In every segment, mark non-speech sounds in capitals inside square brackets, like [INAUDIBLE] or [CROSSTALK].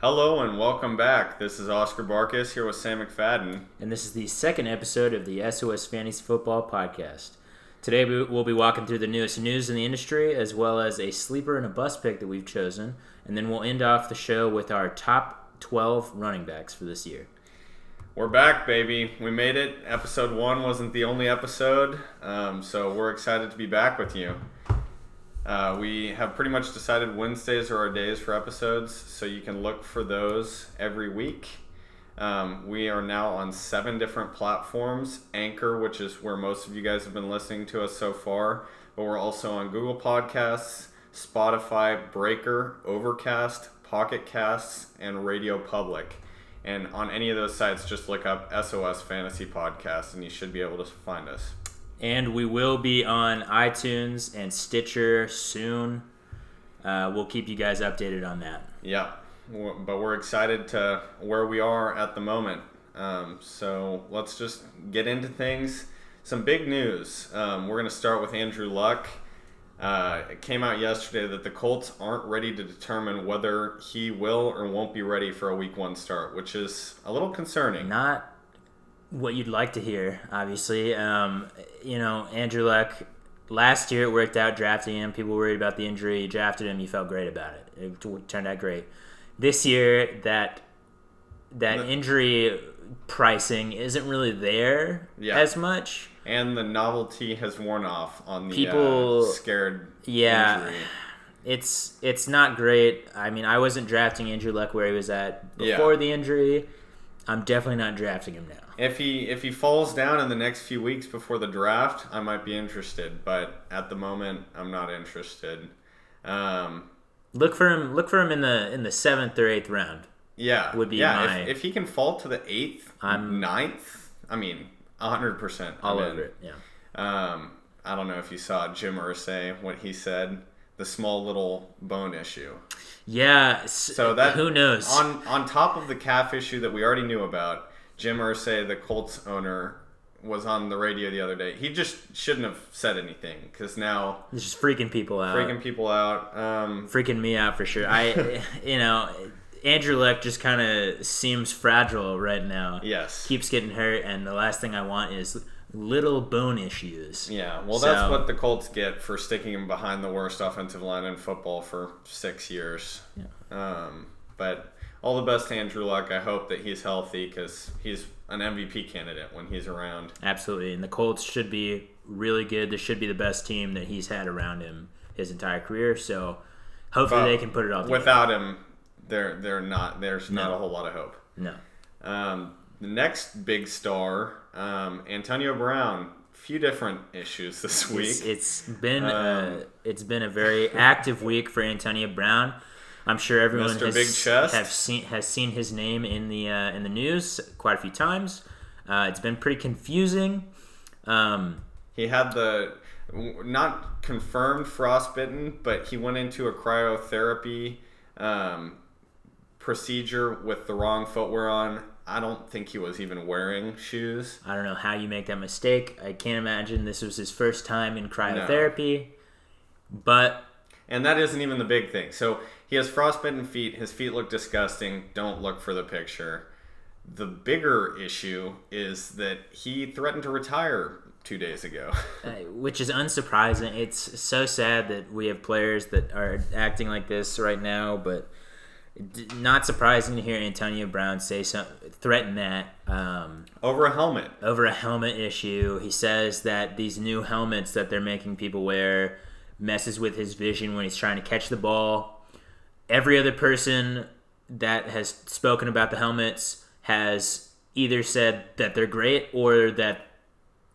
Hello and welcome back. This is Oscar Barkis here with Sam McFadden. And this is the second episode of the SOS Fantasy Football Podcast. Today we- we'll be walking through the newest news in the industry as well as a sleeper and a bus pick that we've chosen. And then we'll end off the show with our top 12 running backs for this year. We're back, baby. We made it. Episode one wasn't the only episode, um, so we're excited to be back with you. Uh, we have pretty much decided Wednesdays are our days for episodes, so you can look for those every week. Um, we are now on seven different platforms Anchor, which is where most of you guys have been listening to us so far, but we're also on Google Podcasts, Spotify, Breaker, Overcast, Pocket Casts, and Radio Public. And on any of those sites, just look up SOS Fantasy Podcast, and you should be able to find us. And we will be on iTunes and Stitcher soon. Uh, we'll keep you guys updated on that. Yeah, but we're excited to where we are at the moment. Um, so let's just get into things. Some big news. Um, we're going to start with Andrew Luck. Uh, it came out yesterday that the Colts aren't ready to determine whether he will or won't be ready for a week one start, which is a little concerning. Not what you'd like to hear, obviously. Um, you know, Andrew Luck, last year it worked out drafting him. People worried about the injury. You drafted him, you felt great about it. It t- turned out great. This year, that that The- injury pricing isn't really there Yeah. as much. And the novelty has worn off on the People- uh, scared Yeah. injury. It's it's not great. I mean, I wasn't drafting Andrew Luck where he was at Yeah. before the injury. I'm definitely not drafting him now. If he if he falls down in the next few weeks before the draft, I might be interested. But at the moment, I'm not interested. Um, Look for him. Look for him in the in the seventh or eighth round. yeah, Would be yeah. my- If, if he can fall to the eighth, I'm- ninth, I mean, hundred percent All over it. Yeah. Um, I don't know if you saw Jim Irsay what he said. The small little bone issue. Yeah. So that who knows? on on top of the calf issue that we already knew about. Jim Irsay, the Colts owner, was on the radio the other day. He just shouldn't have said anything because now it's just freaking people out. freaking people out. Um, freaking me out for sure. I, [LAUGHS] you know, Andrew Luck just kind of seems fragile right now. yes. Keeps getting hurt, and the last thing I want is little bone issues. Yeah. Well, that's what the Colts get for sticking him behind the worst offensive line in football for six years. Um, but all the best to Andrew Luck. I hope that he's healthy because he's an MVP candidate when he's around. Absolutely, and the Colts should be really good. This should be the best team that he's had around him his entire career. So hopefully But they can put it all together. Without him, they're they're not. There's not a whole lot of hope. no. Um, the next big star, um, Antonio Brown. Few different issues [LAUGHS] this week. It's, it's been Um, uh, it's been a very active week for Antonio Brown. I'm sure everyone Mr. has, have seen has seen his name in the uh, in the news quite a few times. Uh, it's been pretty confusing. Um, He had the not confirmed frostbitten, but he went into a cryotherapy um, procedure with the wrong footwear on. I don't think he was even wearing shoes. I don't know how you make that mistake. I can't imagine this was his first time in cryotherapy. But And that isn't even the big thing. So he has frostbitten feet. His feet look disgusting. Don't look for the picture. The bigger issue is that he threatened to retire two days ago. [LAUGHS] uh, which is unsurprising. It's so sad that we have players that are acting like this right now, but not surprising to hear Antonio Brown say some threaten that um, Over a helmet. over a helmet issue. He says that these new helmets that they're making people wear messes with his vision when he's trying to catch the ball. Every other person that has spoken about the helmets has either said that they're great or that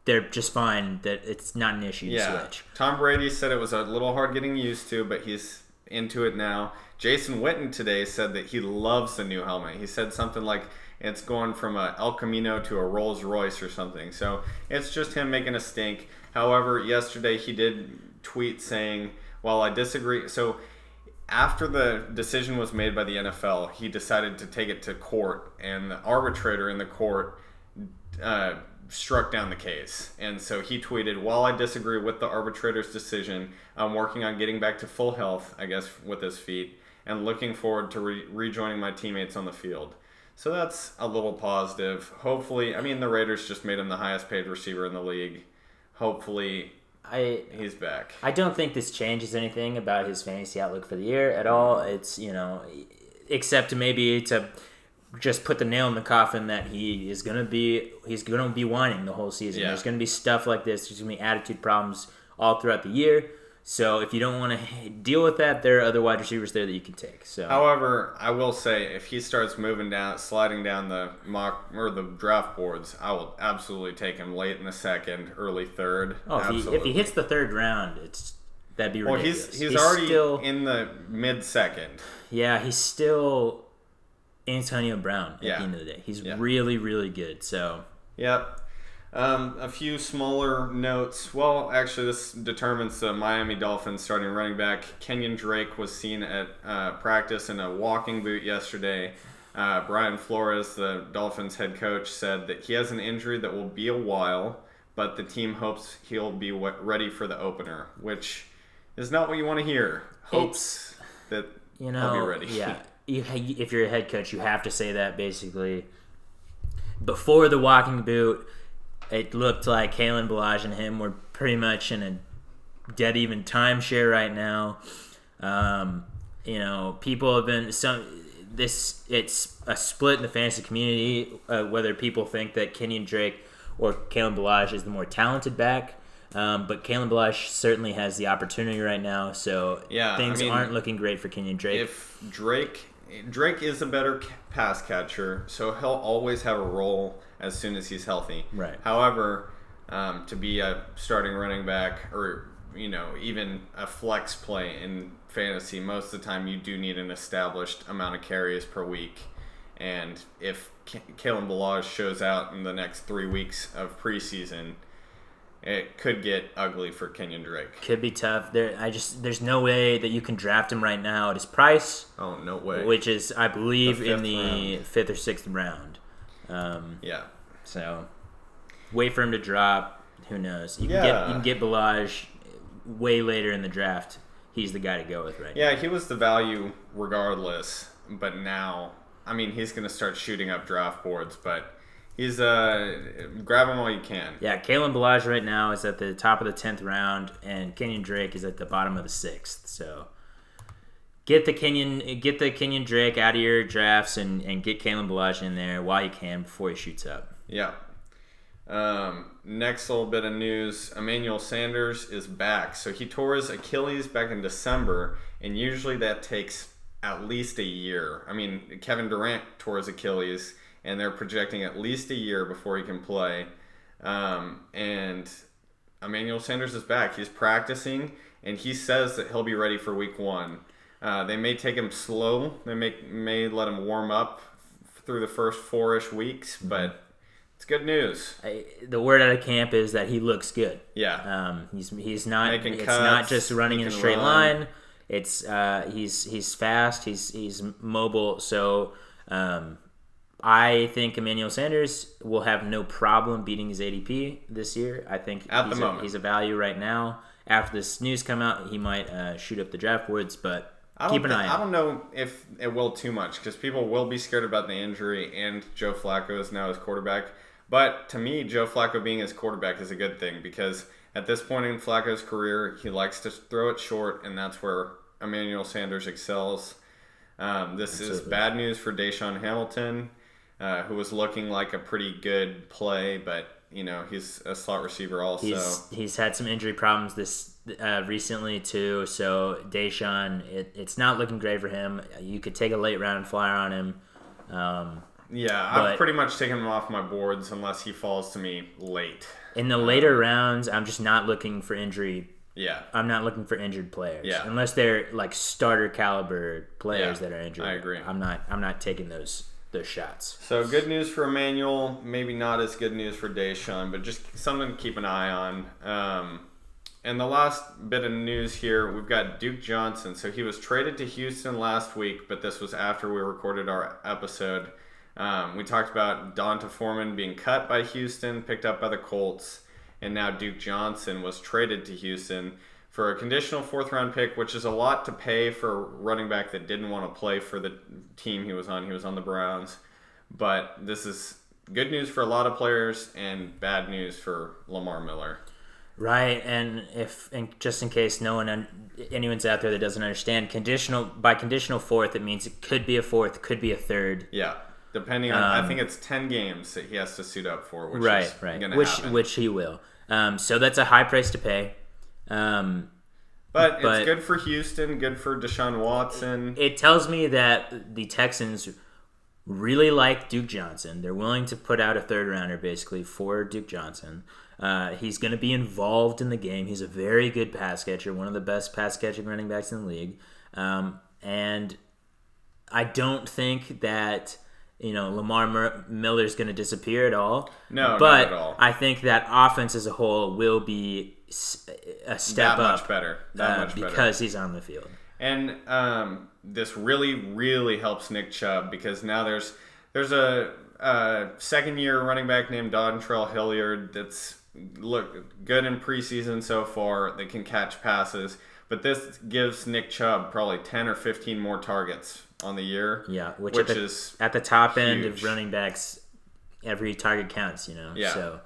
they're just fine, that it's not an issue to Yeah. switch. Tom Brady said it was a little hard getting used to, but he's into it now. Jason Witten today said that he loves the new helmet. He said something like it's going from a El Camino to a Rolls Royce or something. So it's just him making a stink. However, yesterday he did tweet saying, "While I disagree." So after the decision was made by the NFL, he decided to take it to court, and the arbitrator in the court uh, struck down the case. And so he tweeted, While I disagree with the arbitrator's decision, I'm working on getting back to full health, I guess, with his feet. and looking forward to re- rejoining my teammates on the field. So that's a little positive. Hopefully, I mean, the Raiders just made him the highest paid receiver in the league. Hopefully, I he's back. I don't think this changes anything about his fantasy outlook for the year at all. It's you know, except maybe to just put the nail in the coffin that he is gonna be he's gonna be whining the whole season. Yeah. There's gonna be stuff like this. There's gonna be attitude problems all throughout the year. So if you don't want to deal with that, there are other wide receivers there that you can take. So However, I will say if he starts moving down, sliding down the mock or the draft boards, I will absolutely take him late in the second, early third. oh, if he, if he hits the third round, it's that'd be ridiculous. well, ridiculous. he's he's, already still in the mid second. yeah he's still Antonio Brown at Yeah. the end of the day. He's Yeah. really really good. So Yep. Um, a few smaller notes. Well, actually, this determines the Miami Dolphins starting running back. Kenyan Drake was seen at uh, practice in a walking boot yesterday. Uh, Brian Flores, the Dolphins head coach, said that he has an injury that will be a while, but the team hopes he'll be w- ready for the opener, which is not what you want to hear. Hopes that you I'll be know, ready. yeah. [LAUGHS] You, if you're a head coach, you have to say that basically. Before the walking boot, it looked like Kalen Ballage and him were pretty much in a dead even timeshare right now. Um, you know, people have been some. This it's a split in the fantasy community uh, whether people think that Kenyan Drake or Kalen Ballage is the more talented back. Um, but Kalen Ballage certainly has the opportunity right now, so Yeah, I things mean, aren't looking great for Kenyan Drake. if Drake Drake is a better pass catcher, so he'll always have a role as soon as he's healthy. Right. However, um, to be a starting running back or you know even a flex play in fantasy, most of the time you do need an established amount of carries per week. And if K- Kalen Ballage shows out in the next three weeks of preseason, it could get ugly for Kenyan Drake. Could be tough. There, I just there's no way that you can draft him right now at his price, Oh no way! which is I believe The in the fifth or sixth round. Um, yeah. so wait for him to drop. Who knows? You can Yeah. get you can get Ballage way later in the draft. He's the guy to go with right now. Yeah, he was the value regardless, but now, I mean, he's going to start shooting up draft boards, but he's uh grab him while you can. Yeah, Kalen Ballage right now is at the top of the tenth round, and Kenyan Drake is at the bottom of the sixth. So get the Kenyan get the Kenyan Drake out of your drafts and, and get Kalen Ballage in there while you can before he shoots up. Yeah. Um, next little bit of news: Emmanuel Sanders is back. So he tore his Achilles back in December, and usually that takes at least a year. I mean, Kevin Durant tore his Achilles, and they're projecting at least a year before he can play. Um, and Emmanuel Sanders is back. He's practicing, and he says that he'll be ready for Week One. Uh, they may take him slow. They may may let him warm up through the first four-ish weeks, but it's good news. I, the word out of camp is that he looks good. Yeah, Um, he's he's not Making it's cuts, not just running in a straight run. line. It's uh, he's he's fast. He's he's mobile. So um, I think Emmanuel Sanders will have no problem beating his ADP this year. I think At the he's, a, moment. he's a value right now. After this news come out, he might uh, shoot up the draft boards, but I don't keep an thi- eye I out. don't know if it will too much because people will be scared about the injury, and Joe Flacco is now his quarterback. But to me, Joe Flacco being his quarterback is a good thing because at this point in Flacco's career, he likes to throw it short, and that's where Emmanuel Sanders excels. Um, this is bad news for DaeSean Hamilton, uh, who was looking like a pretty good play, but you know he's a slot receiver also. He's he's had some injury problems this uh, recently too. So DaeSean, it, it's not looking great for him. You could take a late round flyer on him. Um, yeah, I've pretty much taken him off my boards unless he falls to me late. in the later rounds, I'm just not looking for injury. Yeah, I'm not looking for injured players. Yeah. Unless they're like starter caliber players Yeah, that are injured. I agree. I'm not. I'm not taking those those shots. So good news for Emmanuel, maybe not as good news for DaeSean, but just something to keep an eye on. Um, and the last bit of news here, we've got Duke Johnson. So he was traded to Houston last week, but this was after we recorded our episode. Um, we talked about D'Onta Foreman being cut by Houston, picked up by the Colts, and now Duke Johnson was traded to Houston. For a conditional fourth round pick, which is a lot to pay for a running back that didn't want to play for the team he was on. He was on the Browns. But this is good news for a lot of players and bad news for Lamar Miller. Right, and if and just in case no one anyone's out there that doesn't understand, conditional by conditional fourth, it means it could be a fourth, could be a third. Yeah, depending on I Um, think it's ten games that he has to suit up for, which right, is right, which happen. which he will. Um, so that's a high price to pay. Um, but, but- it's good for Houston, good for Deshaun Watson. it tells me that the Texans really like Duke Johnson. They're willing to put out a third rounder basically for Duke Johnson. Uh, he's going to be involved in the game. He's a very good pass catcher, one of the best pass catching running backs in the league. Um, and I don't think that you know Lamar Mer- Miller's going to disappear at all. No, not but at all. I think that offense as a whole will be a step that up much better. That uh, much better. because he's on the field. And um, this really, really helps Nick Chubb because now there's there's a, a second year running back named Dontrell Hilliard that's look good in preseason so far. They can catch passes, but this gives Nick Chubb probably ten or fifteen more targets on the year. Yeah, which, which at the, is at the top end of running backs, every target counts. You know. Yeah. So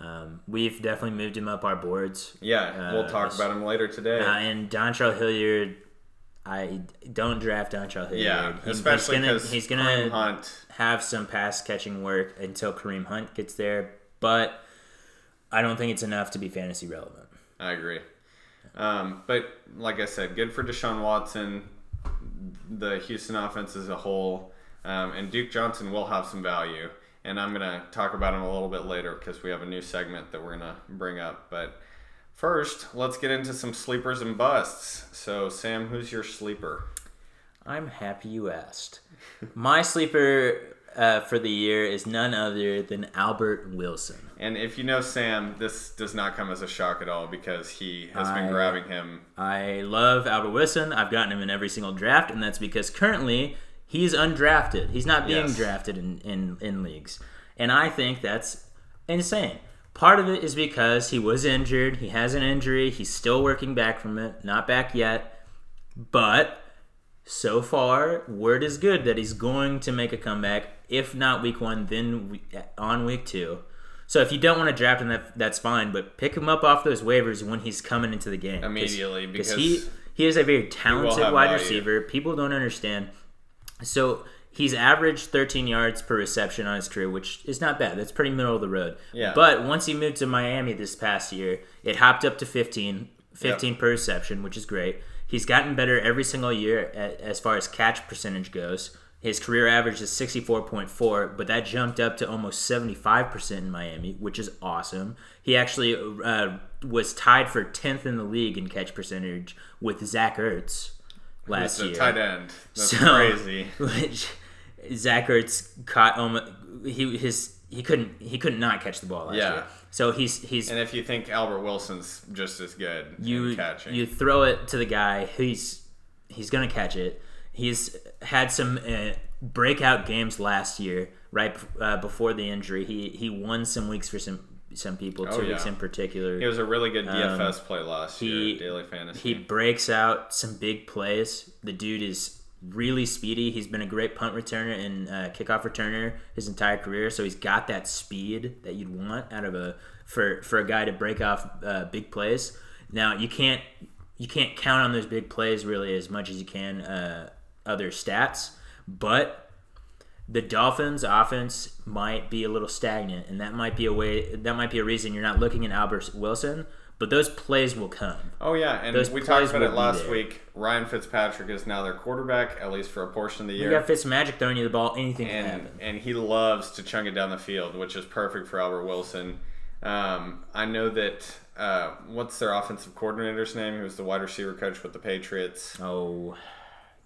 um, we've definitely moved him up our boards. yeah. we'll Uh, talk about him later today. Uh, and Dontrell Hilliard, I don't draft Dontrell Hilliard. yeah, He- especially he's gonna, because he's gonna Hunt. have some pass catching work until Kareem Hunt gets there, but I don't think it's enough to be fantasy relevant. I agree. Um, but like I said, good for Deshaun Watson, the Houston offense as a whole, um, and Duke Johnson will have some value. And I'm gonna talk about him a little bit later because we have a new segment that we're gonna bring up. But first, let's get into some sleepers and busts. So, Sam, who's your sleeper? I'm happy you asked. My sleeper uh, for the year is none other than Albert Wilson. And if you know Sam, this does not come as a shock at all because he has been grabbing him. I love Albert Wilson. I've gotten him in every single draft, and that's because currently he's undrafted. He's not being Yes. drafted in, in, in leagues. And I think that's insane. Part of it is because he was injured. He has an injury. He's still working back from it. Not back yet. But so far, word is good that he's going to make a comeback. If not week one, then we- on week two. So if you don't want to draft him, that, that's fine. But pick him up off those waivers when he's coming into the game 'Cause- Immediately, because he he is a very talented wide value. receiver. People don't understand. So he's averaged 13 yards per reception on his career, which is not bad. That's pretty middle of the road. Yeah. But once he moved to Miami this past year, it hopped up to 15, 15 per reception, which is great. He's gotten better every single year a- as far as catch percentage goes. His career average is 64.4, but that jumped up to almost 75% in Miami, which is awesome. He actually uh, was tied for 10th in the league in catch percentage with Zach Ertz last year. tight end. That's So- crazy. [LAUGHS] Which Zach Ertz caught almost he his he couldn't he could not catch the ball last Yeah. year. So he's he's And if you think Albert Wilson's just as good you in catching, you throw it to the guy he's he's gonna catch it. He's had some uh, breakout games last year, right uh, before the injury. He he won some weeks for some some people, Oh, two weeks in particular. he was a really good DFS play last Um, he- year, daily fantasy. He breaks out some big plays. The dude is really speedy. He's been a great punt returner and uh, kickoff returner his entire career. So he's got that speed that you'd want out of a for for a guy to break off uh, big plays. Now you can't you can't count on those big plays really as much as you can uh, other stats, but the Dolphins' offense might be a little stagnant, and that might be a way. That might be a reason you're not looking at Albert Wilson. But those plays will come. oh yeah, and those we talked about it last week. Ryan Fitzpatrick is now their quarterback, at least for a portion of the year. You got Fitzmagic throwing you the ball, anything can and happen. and he loves to chunk it down the field, which is perfect for Albert Wilson. Um, I know that uh, what's their offensive coordinator's name? He was the wide receiver coach with the Patriots. Oh,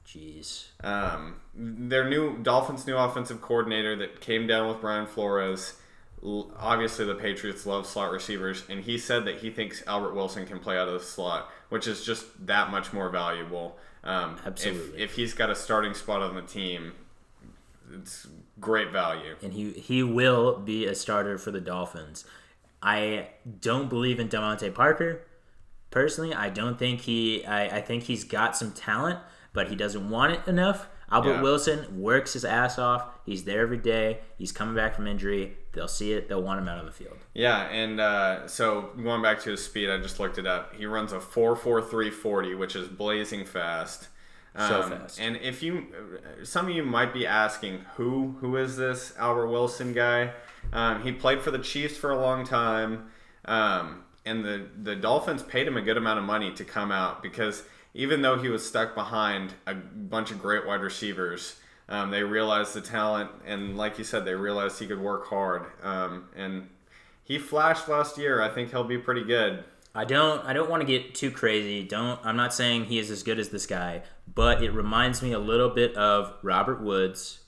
jeez. Um, their new Dolphins' new offensive coordinator that came down with Brian Flores. Obviously, the Patriots love slot receivers, and he said that he thinks Albert Wilson can play out of the slot, which is just that much more valuable. Um, Absolutely. If, if he's got a starting spot on the team, it's great value. And he he will be a starter for the Dolphins. I don't believe in DeVante Parker. personally, I don't think he. I, I think he's got some talent, but he doesn't want it enough. Albert Yeah. Wilson works his ass off. He's there every day. He's coming back from injury. They'll see it. They'll want him out on the field. Yeah, and uh, so going back to his speed, I just looked it up. He runs a 4.4340, which is blazing fast. So Um, fast. And if you, some of you might be asking, who who is this Albert Wilson guy? Um, he played for the Chiefs for a long time, um, and the the Dolphins paid him a good amount of money to come out because even though he was stuck behind a bunch of great wide receivers, um, they realized the talent, and like you said, they realized he could work hard. Um, and he flashed last year. I think he'll be pretty good. I don't I don't want to get too crazy. Don't I'm not saying he is as good as this guy, but it reminds me a little bit of Robert Woods.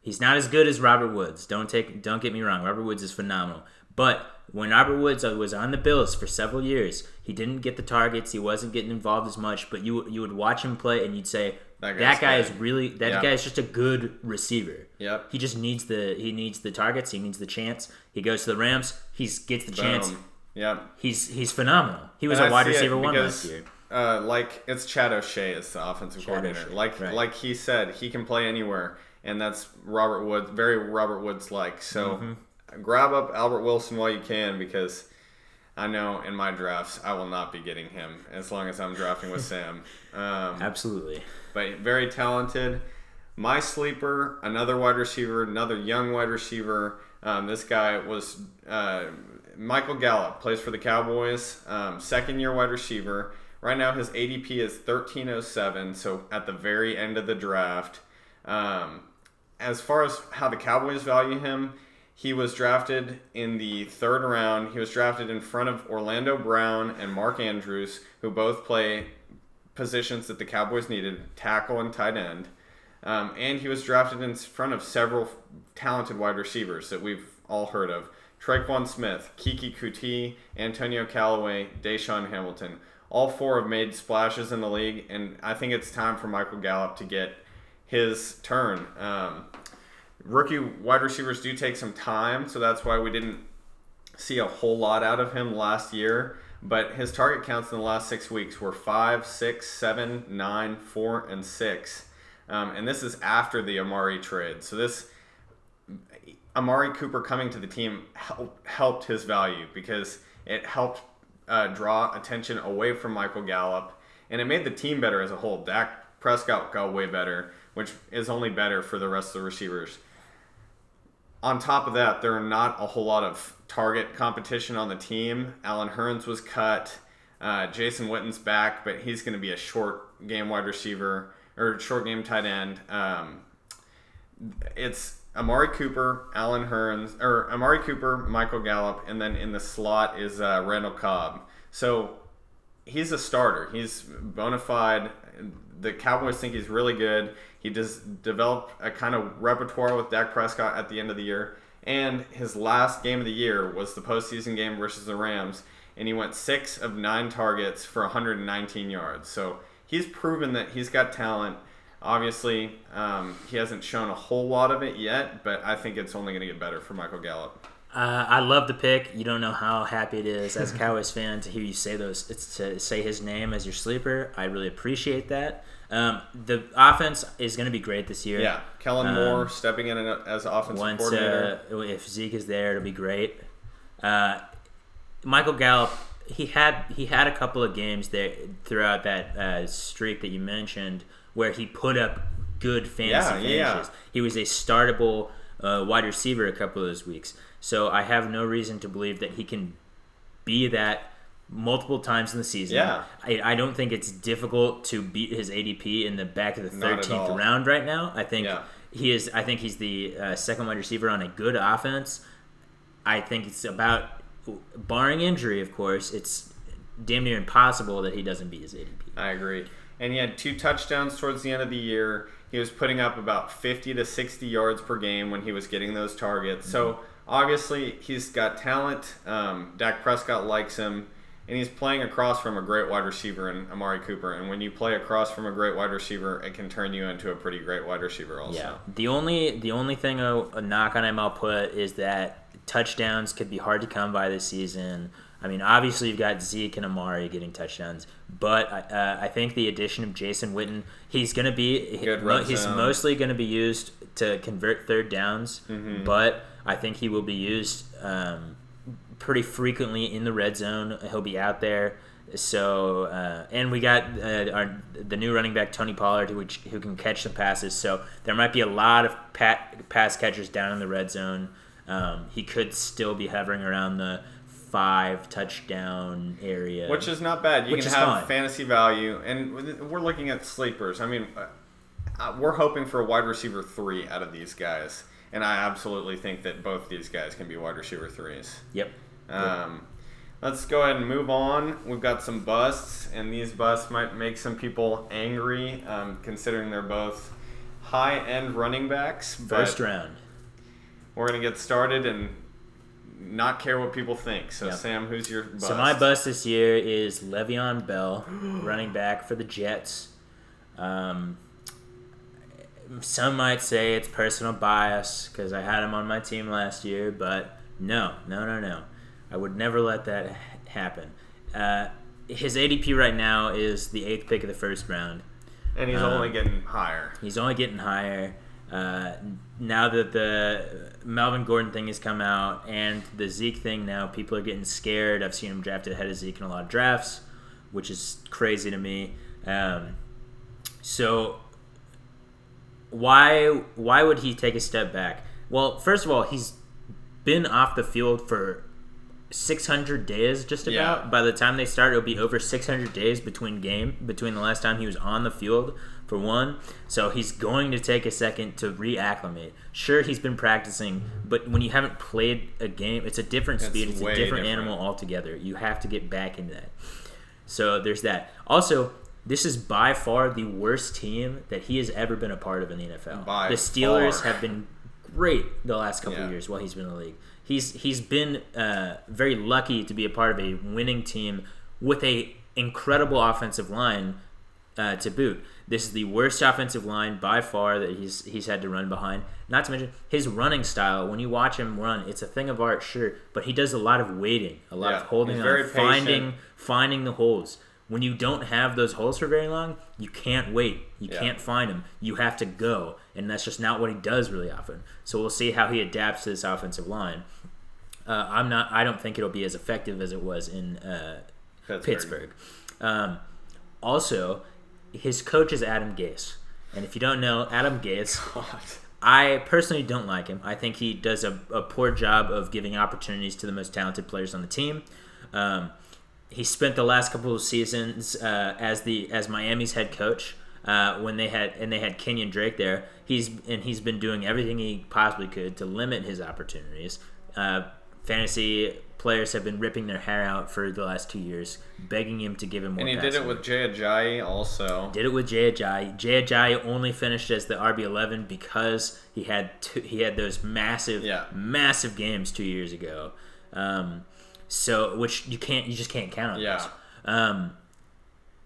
He's not as good as Robert Woods. Don't take don't get me wrong. Robert Woods is phenomenal. But when Robert Woods was on the Bills for several years, he didn't get the targets. He wasn't getting involved as much. But you you would watch him play, and you'd say That that, guy good." is really that Yeah. guy is just a good receiver. Yep. He just needs the he needs the targets. He needs the chance. He goes to the Rams. He's gets the chance. Boom. Yep. He's he's phenomenal. He was And a I wide receiver one last year. Uh, like it's Chad O'Shea is the offensive Chad coordinator. O'Shea, Like right. like he said, he can play anywhere, and that's Robert Woods, very Robert Woods like. So Mm-hmm. Grab up Albert Wilson while you can because I know in my drafts I will not be getting him as long as I'm drafting with [LAUGHS] Sam. Um, Absolutely. but very talented. My sleeper, another wide receiver, another young wide receiver. Um, this guy was uh, Michael Gallup, plays for the Cowboys, um, second year wide receiver. Right now, his ADP is 1307, so at the very end of the draft. Um, as far as how the Cowboys value him, he was drafted in the third round. He was drafted in front of Orlando Brown and Mark Andrews, who both play positions that the Cowboys needed tackle and tight end. Um, and he was drafted in front of several talented wide receivers that we've all heard of Tre'Quan Smith, Keke Coutee, Antonio Callaway, DaeSean Hamilton. All four have made splashes in the league, and I think it's time for Michael Gallup to get his turn. Um, rookie wide receivers do take some time, so that's why we didn't see a whole lot out of him last year. But his target counts in the last six weeks were five, six, seven, nine, four, and six. Um, and this is after the Amari trade. So this Amari Cooper coming to the team help, helped his value because it helped uh, draw attention away from Michael Gallup, and it made the team better as a whole. Dak Prescott got way better, which is only better for the rest of the receivers on top of that, there are not a whole lot of target competition on the team. Allen Hurns was cut. Uh, Jason Witten's back, but he's going to be a short game wide receiver or short game tight end. Um, it's Amari Cooper, Allen Hurns, or Amari Cooper, Michael Gallup, and then in the slot is uh, Randall Cobb. So he's a starter. He's bona fide. The Cowboys think he's really good. He just developed a kind of repertoire with Dak Prescott at the end of the year. And his last game of the year was the postseason game versus the Rams, and he went six of nine targets for 119 yards. So he's proven that he's got talent. Obviously, um, he hasn't shown a whole lot of it yet, but I think it's only going to get better for Michael Gallup. Uh, I love the pick. You don't know how happy it is as a Cowboys [LAUGHS] fan to hear you say those. It's to say his name as your sleeper. I really appreciate that. Um, the offense is going to be great this year. Yeah, Kellen Um, Moore stepping in as offensive Once coordinator. uh, if Zeke is there, it'll be great. Uh, Michael Gallup, he had he had a couple of games there throughout that uh, streak that you mentioned where he put up good fantasy Yeah, yeah. finishes. He was a startable uh, wide receiver a couple of those weeks. So I have no reason to believe that he can be that multiple times in the season. Yeah. I, I don't think it's difficult to beat his ADP in the back of the 13th round right now. I think Yeah. he is. I think he's the uh, second wide receiver on a good offense. I think it's about, barring injury, of course, it's damn near impossible that he doesn't beat his ADP. I agree. And he had two touchdowns towards the end of the year. He was putting up about 50 to 60 yards per game when he was getting those targets. So obviously he's got talent. Um, Dak Prescott likes him, and he's playing across from a great wide receiver in Amari Cooper. And when you play across from a great wide receiver, it can turn you into a pretty great wide receiver also. Yeah. The only the only thing a, a knock on him I'll put is that touchdowns could be hard to come by this season. I mean, obviously you've got Zeke and Amari getting touchdowns, but uh, I think the addition of Jason Witten, he's going to be Good he's zone. mostly going to be used to convert third downs, Mm-hmm. but I think he will be used um, pretty frequently in the red zone. He'll be out there. So uh, and we got uh, our the new running back Tony Pollard who who can catch the passes. So there might be a lot of pat, pass catchers down in the red zone. Um, he could still be hovering around the five touchdown area, Which is not bad. You can have fine. fantasy value, and we're looking at sleepers. I mean, uh, we're hoping for a wide receiver three out of these guys, and I absolutely think that both these guys can be wide receiver threes. yep. Um, let's go ahead and move on. We've got some busts, and these busts might make some people angry, um, considering they're both high-end running backs. First round. we're gonna get started and not care what people think. So, Yep. Sam, who's your bust? So my bust this year is Le'Veon Bell, [GASPS] running back for the Jets. Um, some might say it's personal bias because I had him on my team last year, but no, no, no, no. I would never let that happen. Uh, his ADP right now is the eighth pick of the first round. and he's um, only getting higher. He's only getting higher. Uh, now that the Melvin Gordon thing has come out and the Zeke thing now, people are getting scared. I've seen him drafted ahead of Zeke in a lot of drafts, which is crazy to me. Um, so why why would he take a step back? Well, first of all, he's been off the field for 600 days just about. Yeah. By the time they start, it'll be over 600 days between game between the last time he was on the field for one. So he's going to take a second to reacclimate. Sure, he's been practicing, but when you haven't played a game, it's a different It's speed. It's a different, different. animal altogether. You have to get back into that. So there's that. Also, this is by far the worst team that he has ever been a part of in the NFL. By the Steelers far. have been great the last couple Yeah. of years while he's been in the league. He's he's been uh, very lucky to be a part of a winning team with a incredible offensive line uh, to boot. This is the worst offensive line by far that he's he's had to run behind. Not to mention his running style. When you watch him run, it's a thing of art, sure, but he does a lot of waiting, a lot Yeah, of holding on, finding patient. finding the holes. When you don't have those holes for very long, you can't wait. You Yeah. can't find them. You have to go, and that's just not what he does really often. So we'll see how he adapts to this offensive line. Uh, I'm not. I don't think it'll be as effective as it was in uh, Pittsburgh. Um, also, his coach is Adam Gase, and if you don't know, Adam Gase, [LAUGHS] God. I personally don't like him. I think he does a, a poor job of giving opportunities to the most talented players on the team. Um, he spent the last couple of seasons uh, as the as Miami's head coach uh, when they had and they had Kenyan Drake there. He's and he's been doing everything he possibly could to limit his opportunities. Uh, fantasy players have been ripping their hair out for the last two years, begging him to give him more. And he did it with Jay Ajayi also. Did it with Jay Ajayi. Jay Ajayi only finished as the RB eleven because he had two, he had those massive Yeah. massive games two years ago. Um, so which you can't you just can't count on. Yeah. those. Um,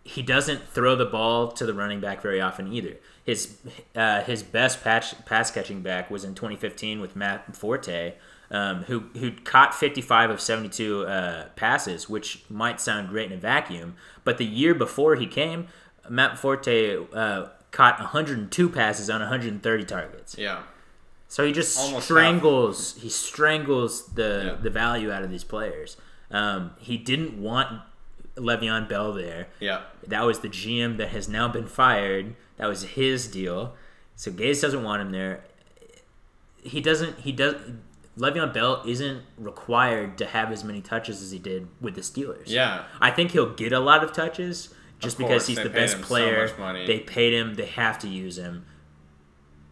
he doesn't throw the ball to the running back very often either. His uh, his best patch, pass catching back was in 2015 with Matt Forte, um, who who caught 55 of 72 uh, passes, which might sound great in a vacuum. But the year before he came, Matt Forte uh, caught 102 passes on 130 targets. Yeah. So he just Almost strangles. He strangles the Yeah. the value out of these players. Um, he didn't want Le'Veon Bell there. Yeah. That was the GM that has now been fired. That was his deal. So Gase doesn't want him there. He doesn't. He does. Le'Veon Bell isn't required to have as many touches as he did with the Steelers. Yeah. I think he'll get a lot of touches just Of because he's they the best so player. money. They paid him. They have to use him.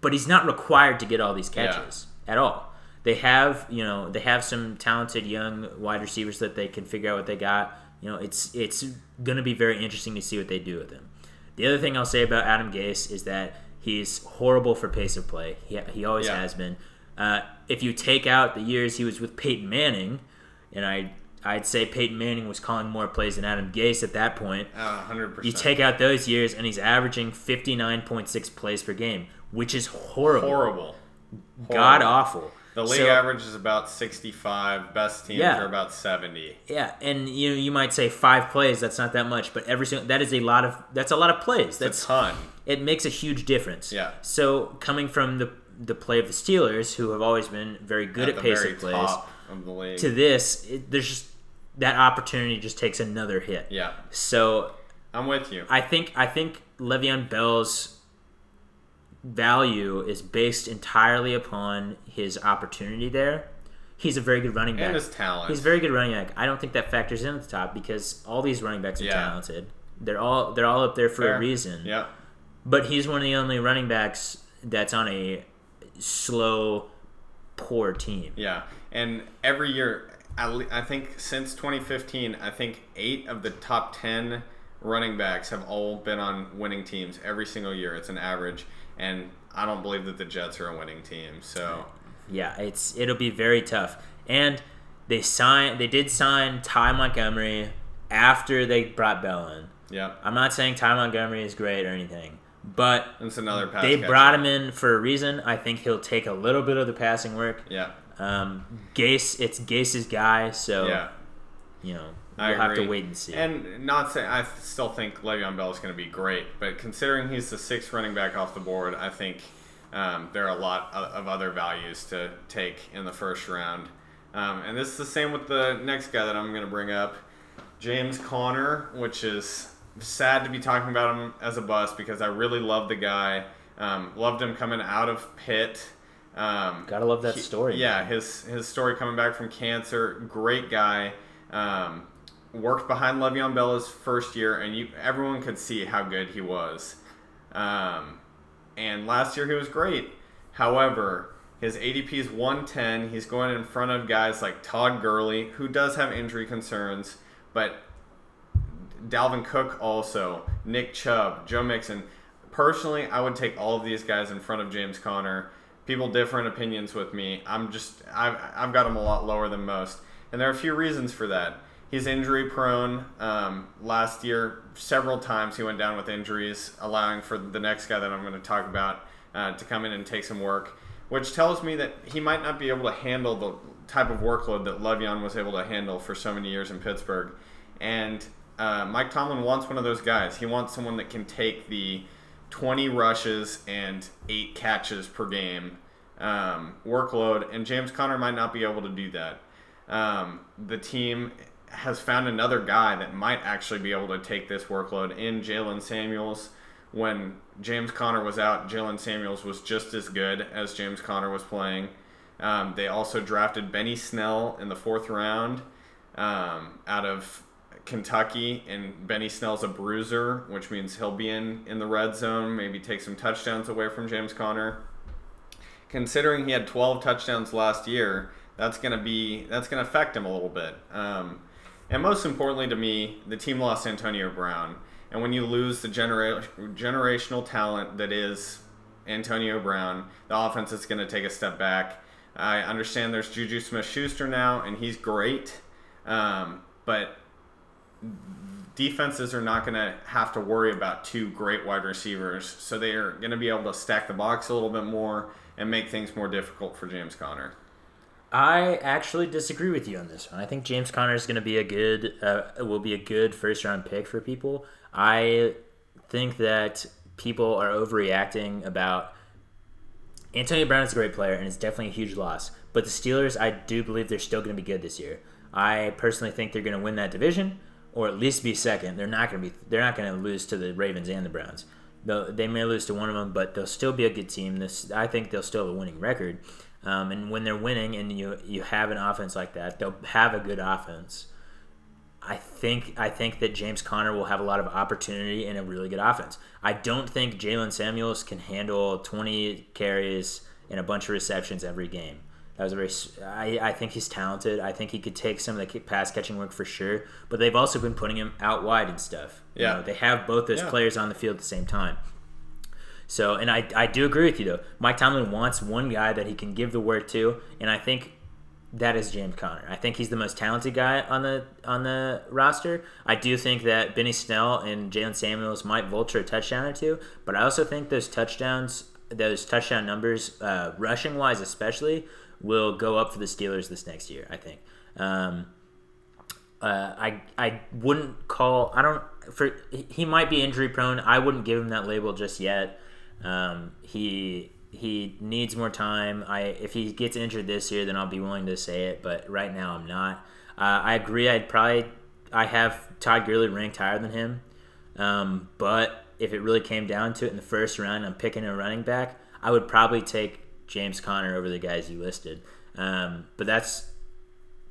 But he's not required to get all these Yeah. catches at all. They have, you know, they have some talented young wide receivers that they can figure out what they got. You know, it's it's going to be very interesting to see what they do with him. The other thing I'll say about Adam Gase is that he's horrible for pace of play. He, he always Yeah. has been. Uh, if you take out the years he was with Peyton Manning, and I I'd say Peyton Manning was calling more plays than Adam Gase at that point. Uh, 100%. You take out those years, and he's averaging 59.6 plays per game, which is horrible. horrible. God awful. The league So- average is about 65. Best teams Yeah. are about 70. Yeah, and you know you might say five plays. That's not that much, but every single that is a lot of that's a lot of plays. It's That's a ton. it makes a huge difference. Yeah. So coming from the the play of the Steelers, who have always been very good at, pace very plays, top of the league. to this, it, there's just that opportunity just takes another hit. yeah, So I'm with you. I think I think Le'Veon Bell's value is based entirely upon his opportunity there. He's a very good running back. And his talent. He's a very good running back. I don't think that factors in at the top because all these running backs are Yeah. talented. They're all they're all up there for Fair. a reason. Yeah. But he's one of the only running backs that's on a slow, poor team. Yeah, and every year, I think since 2015, I think eight of the top 10 running backs have all been on winning teams every single year. It's an average, and I don't believe that the Jets are a winning team. So Yeah, it's it'll be very tough. And they sign they did sign Ty Montgomery after they brought Bell in. yeah, I'm not saying Ty Montgomery is great or anything, but it's another pass. they catcher. brought him in for a reason. I think he'll take a little bit of the passing work. Yeah, Um, Gase, it's Gase's guy, so yeah. you know I we'll have to wait and see. And not saying I still think Le'Veon Bell is going to be great, but considering he's the sixth running back off the board, I think um, there are a lot of other values to take in the first round. Um, and this is the same with the next guy that I'm going to bring up, James Conner, which is sad to be talking about him as a bust because I really love the guy. Um, loved him coming out of Pitt. Um, Gotta love that he- story. Yeah, his his story coming back from cancer, great guy. Um, worked behind Le'Veon Bell his first year, and you everyone could see how good he was. Um, and last year he was great. However, his ADP is 110. He's going in front of guys like Todd Gurley, who does have injury concerns, but Dalvin Cook also, Nick Chubb, Joe Mixon. Personally, I would take all of these guys in front of James Conner. People different opinions with me. I'm just I've I've got him a lot lower than most, and there are a few reasons for that. He's injury prone. Um, last year, several times he went down with injuries, allowing for the next guy that I'm going to talk about uh, to come in and take some work, which tells me that he might not be able to handle the type of workload that Le'Veon was able to handle for so many years in Pittsburgh. And uh, Mike Tomlin wants one of those guys. He wants someone that can take the 20 rushes and eight catches per game um, workload, and James Conner might not be able to do that. Um, the team has found another guy that might actually be able to take this workload in Jaylen Samuels. When James Conner was out, Jaylen Samuels was just as good as James Conner was playing. Um, they also drafted Benny Snell in the fourth round um, out of Kentucky, and Benny Snell's a bruiser, which means he'll be in in the red zone, maybe take some touchdowns away from James Conner. Considering he had 12 touchdowns last year, that's gonna be that's gonna affect him a little bit. Um, and most importantly to me, the team lost Antonio Brown, and when you lose the genera- generational talent that is Antonio Brown, the offense is gonna take a step back. I understand there's Juju Smith-Schuster now, and he's great, um, but defenses are not going to have to worry about two great wide receivers, so they are going to be able to stack the box a little bit more and make things more difficult for James Conner. I actually disagree with you on this one. I think James Conner is going to be a good, uh, will be a good first round pick for people. I think that people are overreacting about Antonio Brown is a great player and it's definitely a huge loss. But the Steelers, I do believe they're still going to be good this year. I personally think they're going to win that division or at least be second. They're not going to be. They're not going to lose to the Ravens and the Browns. Though they may lose to one of them, but they'll still be a good team. This I think they'll still have a winning record. Um, and when they're winning, and you you have an offense like that, they'll have a good offense. I think I think that James Conner will have a lot of opportunity and a really good offense. I don't think Jaylen Samuels can handle 20 carries and a bunch of receptions every game. That was a very. I, I think he's talented. I think he could take some of the pass catching work for sure. But they've also been putting him out wide and stuff. You Yeah. know, they have both those Yeah. players on the field at the same time. So, and I, I do agree with you though. Mike Tomlin wants one guy that he can give the work to, and I think that is James Conner. I think he's the most talented guy on the on the roster. I do think that Benny Snell and Jaylen Samuels might vulture a touchdown or two, but I also think those touchdowns those touchdown numbers, uh, rushing wise especially, will go up for the Steelers this next year. I think. Um, uh, I I wouldn't call. I don't. For he might be injury prone. I wouldn't give him that label just yet. Um, he he needs more time. I if he gets injured this year, then I'll be willing to say it. But right now, I'm not. Uh, I agree. I'd probably I have Todd Gurley ranked higher than him. Um, but if it really came down to it in the first round, I'm picking a running back. I would probably take James Conner over the guys you listed. Um, but that's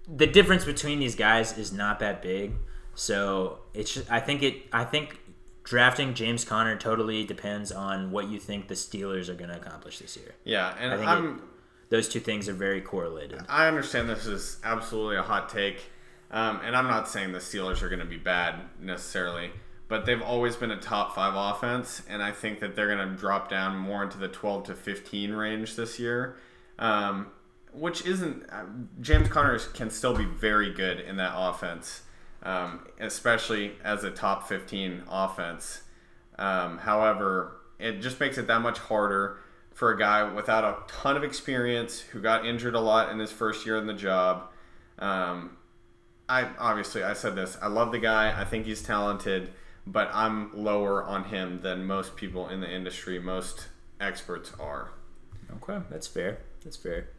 the difference between these guys is not that big. So it's just, I think it I think drafting James Conner totally depends on what you think the Steelers are going to accomplish this year. Yeah, and I think I'm it, those two things are very correlated. I understand this is absolutely a hot take, um, and I'm not saying the Steelers are going to be bad necessarily, but they've always been a top five offense, and I think that they're going to drop down more into the 12 to 15 range this year. Um, which isn't uh, James Conner can still be very good in that offense, um, especially as a top 15 offense. Um, however, it just makes it that much harder for a guy without a ton of experience who got injured a lot in his first year in the job. Um, I obviously I said this. I love the guy. I think he's talented, but I'm lower on him than most people in the industry. Most experts are. Okay, that's fair. That's fair.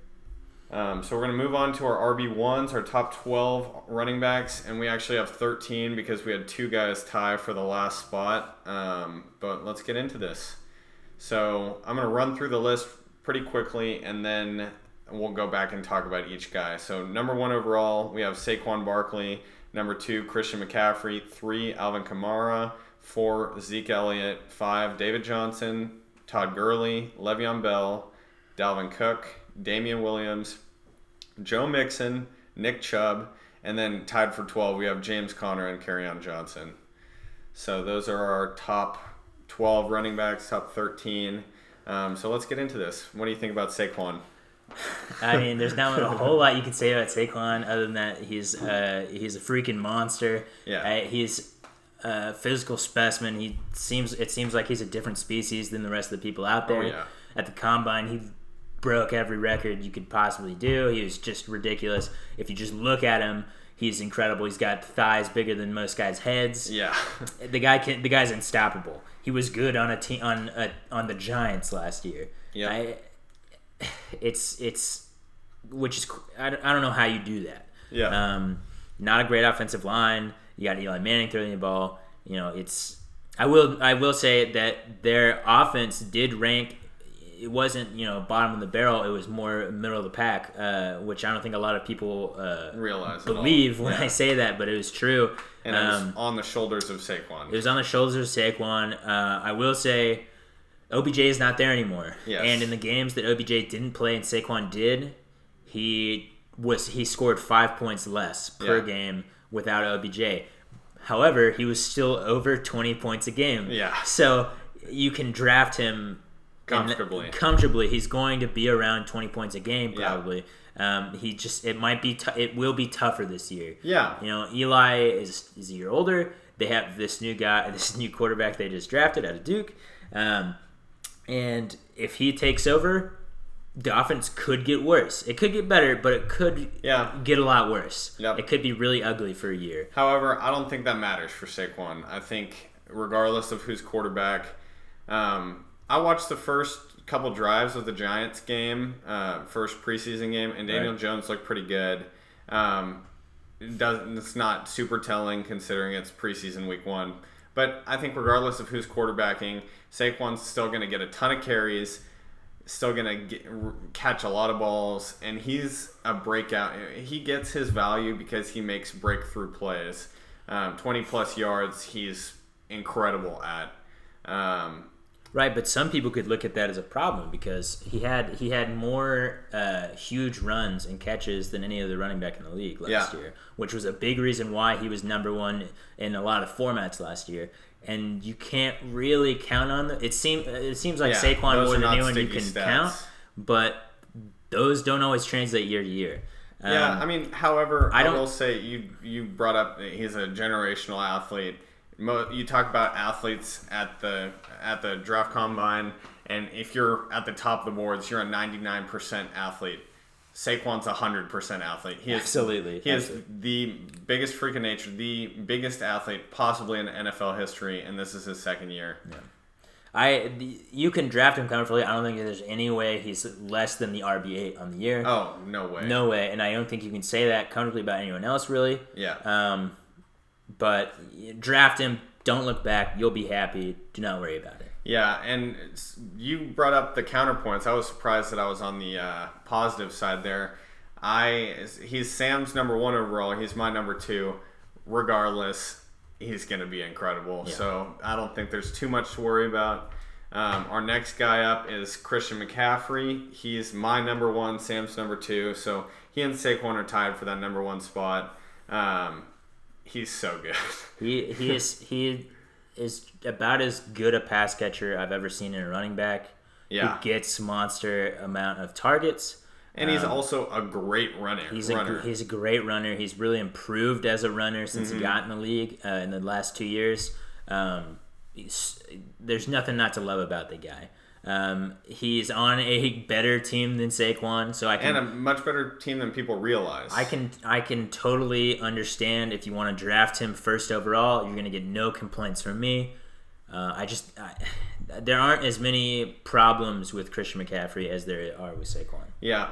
Um, so we're going to move on to our RB1s, our top 12 running backs, and we actually have 13 because we had two guys tie for the last spot. Um, but let's get into this. So I'm going to run through the list pretty quickly, and then we'll go back and talk about each guy. So number one overall, we have Saquon Barkley. Number two, Christian McCaffrey. Three, Alvin Kamara. Four, Zeke Elliott. Five, David Johnson. Todd Gurley. Le'Veon Bell. Dalvin Cook. Damien Williams, Joe Mixon, Nick Chubb, and then tied for 12, we have James Conner and Kerryon Johnson. So those are our top 12 running backs, top 13. Um, so let's get into this. What do you think about Saquon? I mean, there's not a whole lot you can say about Saquon other than that he's uh, he's a freaking monster. Yeah, uh, he's a physical specimen. He seems it seems like he's a different species than the rest of the people out there. Oh, yeah. At the combine, he broke every record you could possibly do. He was just ridiculous. If you just look at him, he's incredible. He's got thighs bigger than most guys' heads. Yeah. [LAUGHS] the guy can. The guy's unstoppable. He was good on a team on a, on the Giants last year. Yeah. It's it's which is I, I don't know how you do that. Yeah. Um, not a great offensive line. You got Eli Manning throwing the ball. You know, it's I will I will say that their offense did rank it wasn't you know bottom of the barrel. It was more middle of the pack, uh, which I don't think a lot of people uh, realize believe when yeah. I say that, but it was true. And it was um, on the shoulders of Saquon. It was on the shoulders of Saquon. Uh, I will say, OBJ is not there anymore. Yes. And in the games that OBJ didn't play and Saquon did, he was he scored five points less per Yeah. game without OBJ. However, he was still over twenty points a game. Yeah. So you can draft him Comfortably. comfortably, he's going to be around twenty points a game Yeah. probably. Um, he just it might be t- it will be tougher this year. Yeah. You know, Eli is is a year older. They have this new guy, [LAUGHS] this new quarterback they just drafted out of Duke, um, and if he takes over, the offense could get worse. It could get better, but it could Yeah. get a lot worse. Yep. It could be really ugly for a year. However, I don't think that matters for Saquon. I think regardless of who's quarterback, um, I watched the first couple drives of the Giants game, uh, first preseason game, and Daniel Right. Jones looked pretty good. Um, it doesn't it's not super telling considering it's preseason week one. But I think regardless of who's quarterbacking, Saquon's still going to get a ton of carries, still going to r catch a lot of balls, and he's a breakout. He gets his value because he makes breakthrough plays. Um, 20 plus yards, he's incredible at. Um, Right, but some people could look at that as a problem because he had he had more uh, huge runs and catches than any other running back in the league last Yeah. year, which was a big reason why he was number one in a lot of formats last year. And you can't really count on the. It seems it seems like Yeah, Saquon more than anyone you can stats. count, but those don't always translate year to year. Yeah, Um, I mean, however, I I, will say you you brought up he's a generational athlete. Mo- You talk about athletes at the at the draft combine, And if you're at the top of the boards, you're a 99% athlete. Saquon's a 100% athlete. He is, Absolutely, He is the biggest freak of nature, the biggest athlete possibly in NFL history, and this is his second year. Yeah. I you can draft him comfortably. I don't think there's any way he's less than the RB eight on the year. Oh, no way. No way, and I don't think you can say that comfortably about anyone else really. Yeah. Um, but draft him. Don't look back. You'll be happy. Do not worry about it. Yeah, and you brought up the counterpoints. I was surprised that I was on the uh, positive side there. I he's Sam's number one overall. He's my number two. Regardless, he's going to be incredible. Yeah. So I don't think there's too much to worry about. Um, our next guy up is Christian McCaffrey. He's my number one. Sam's number two. So he and Saquon are tied for that number one spot. Um, he's so good. He he is he is about as good a pass catcher I've ever seen in a running back. Yeah. Who gets monster amount of targets. And he's Um, also a great runner. He's runner. a he's a great runner. He's really improved as a runner since Mm-hmm. he got in the league uh, in the last two years. Um, there's nothing not to love about the guy. Um, he's on a better team than Saquon, so I can and a much better team than people realize. I can I can totally understand if you want to draft him first overall, you're gonna get no complaints from me. Uh, I just I, [SIGHS] there aren't as many problems with Christian McCaffrey as there are with Saquon. Yeah.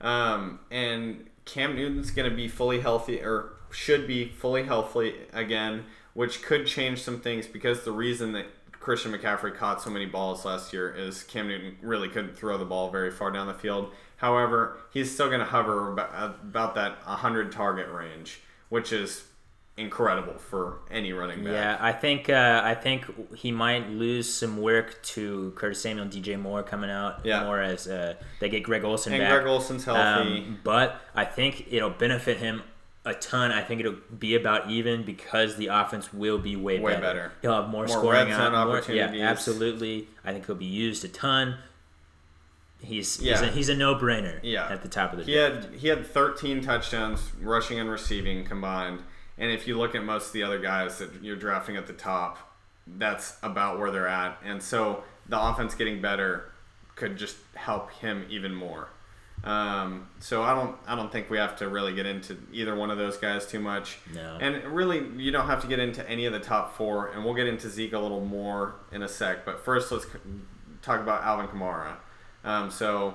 Um, and Cam Newton's going to be fully healthy, or should be fully healthy again, which could change some things because the reason that Christian McCaffrey caught so many balls last year is Cam Newton really couldn't throw the ball very far down the field. However, he's still going to hover about, that 100 target range, which is incredible for any running back. Yeah, I think uh, I think he might lose some work to Curtis Samuel DJ Moore coming out Yeah. more as uh, they get Greg Olsen And back. Greg Olsen's healthy. Um, but I think it'll benefit him a ton. I think it'll be about even because the offense will be way, Way better. better. He'll have more, More scoring out, more- opportunities. Yeah, absolutely. I think he'll be used a ton. He's Yeah. a, he's a no brainer. Yeah. at the top of the He had he had 13 touchdowns rushing and receiving combined. And if you look at most of the other guys that you're drafting at the top, that's about where they're at. And so the offense getting better could just help him even more. Um, so I don't I don't think we have to really get into either one of those guys too much. No. And really you don't have to get into any of the top 4 and we'll get into Zeke a little more in a sec, but first let's talk about Alvin Kamara. Um, so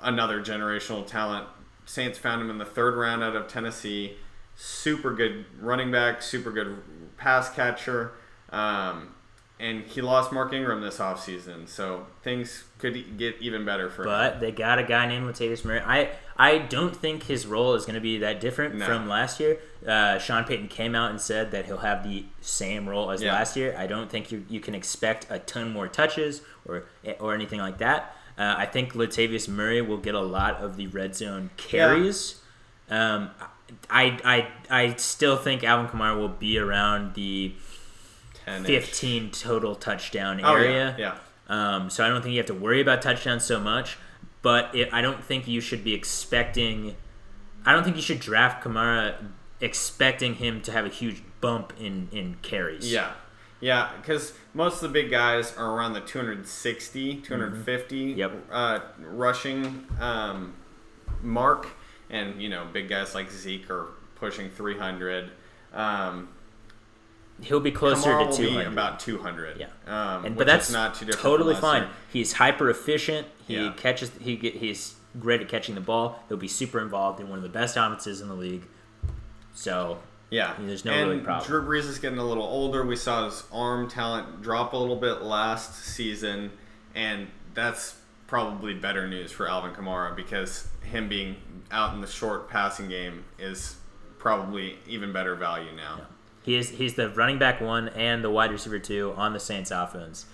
another generational talent. Saints found him in the third round out of Tennessee. Super good running back, super good pass catcher. Um, and he lost Mark Ingram this offseason, so things could get even better for him. But they got a guy named Latavius Murray. I I don't think his role is going to be that different No. from last year. Uh, Sean Payton came out and said that he'll have the same role as Yeah. last year. I don't think you you can expect a ton more touches or or anything like that. Uh, I think Latavius Murray will get a lot of the red zone carries. Um, I, I I still think Alvin Kamara will be around the 10 15 total touchdown Oh, area. yeah. Um, so I don't think you have to worry about touchdowns so much. But it, I don't think you should be expecting. I don't think you should draft Kamara expecting him to have a huge bump in in carries. Yeah. Yeah, because most of the big guys are around the 260, 250 Mm-hmm. Yep. uh, rushing um, mark. And, you know, big guys like Zeke are pushing 300. Um, he'll be closer Kamara to two be about 200. Yeah. Um, and but that's not too different totally fine. year. He's hyper efficient. He Yeah. catches. He get. He's great at catching the ball. He'll be super involved in one of the best offenses in the league. So Yeah, There's no and really problem. Drew Brees is getting a little older. We saw his arm talent drop a little bit last season, and that's probably better news for Alvin Kamara because him being out in the short passing game is probably even better value now. He is. He's the running back one and the wide receiver two on the Saints offense.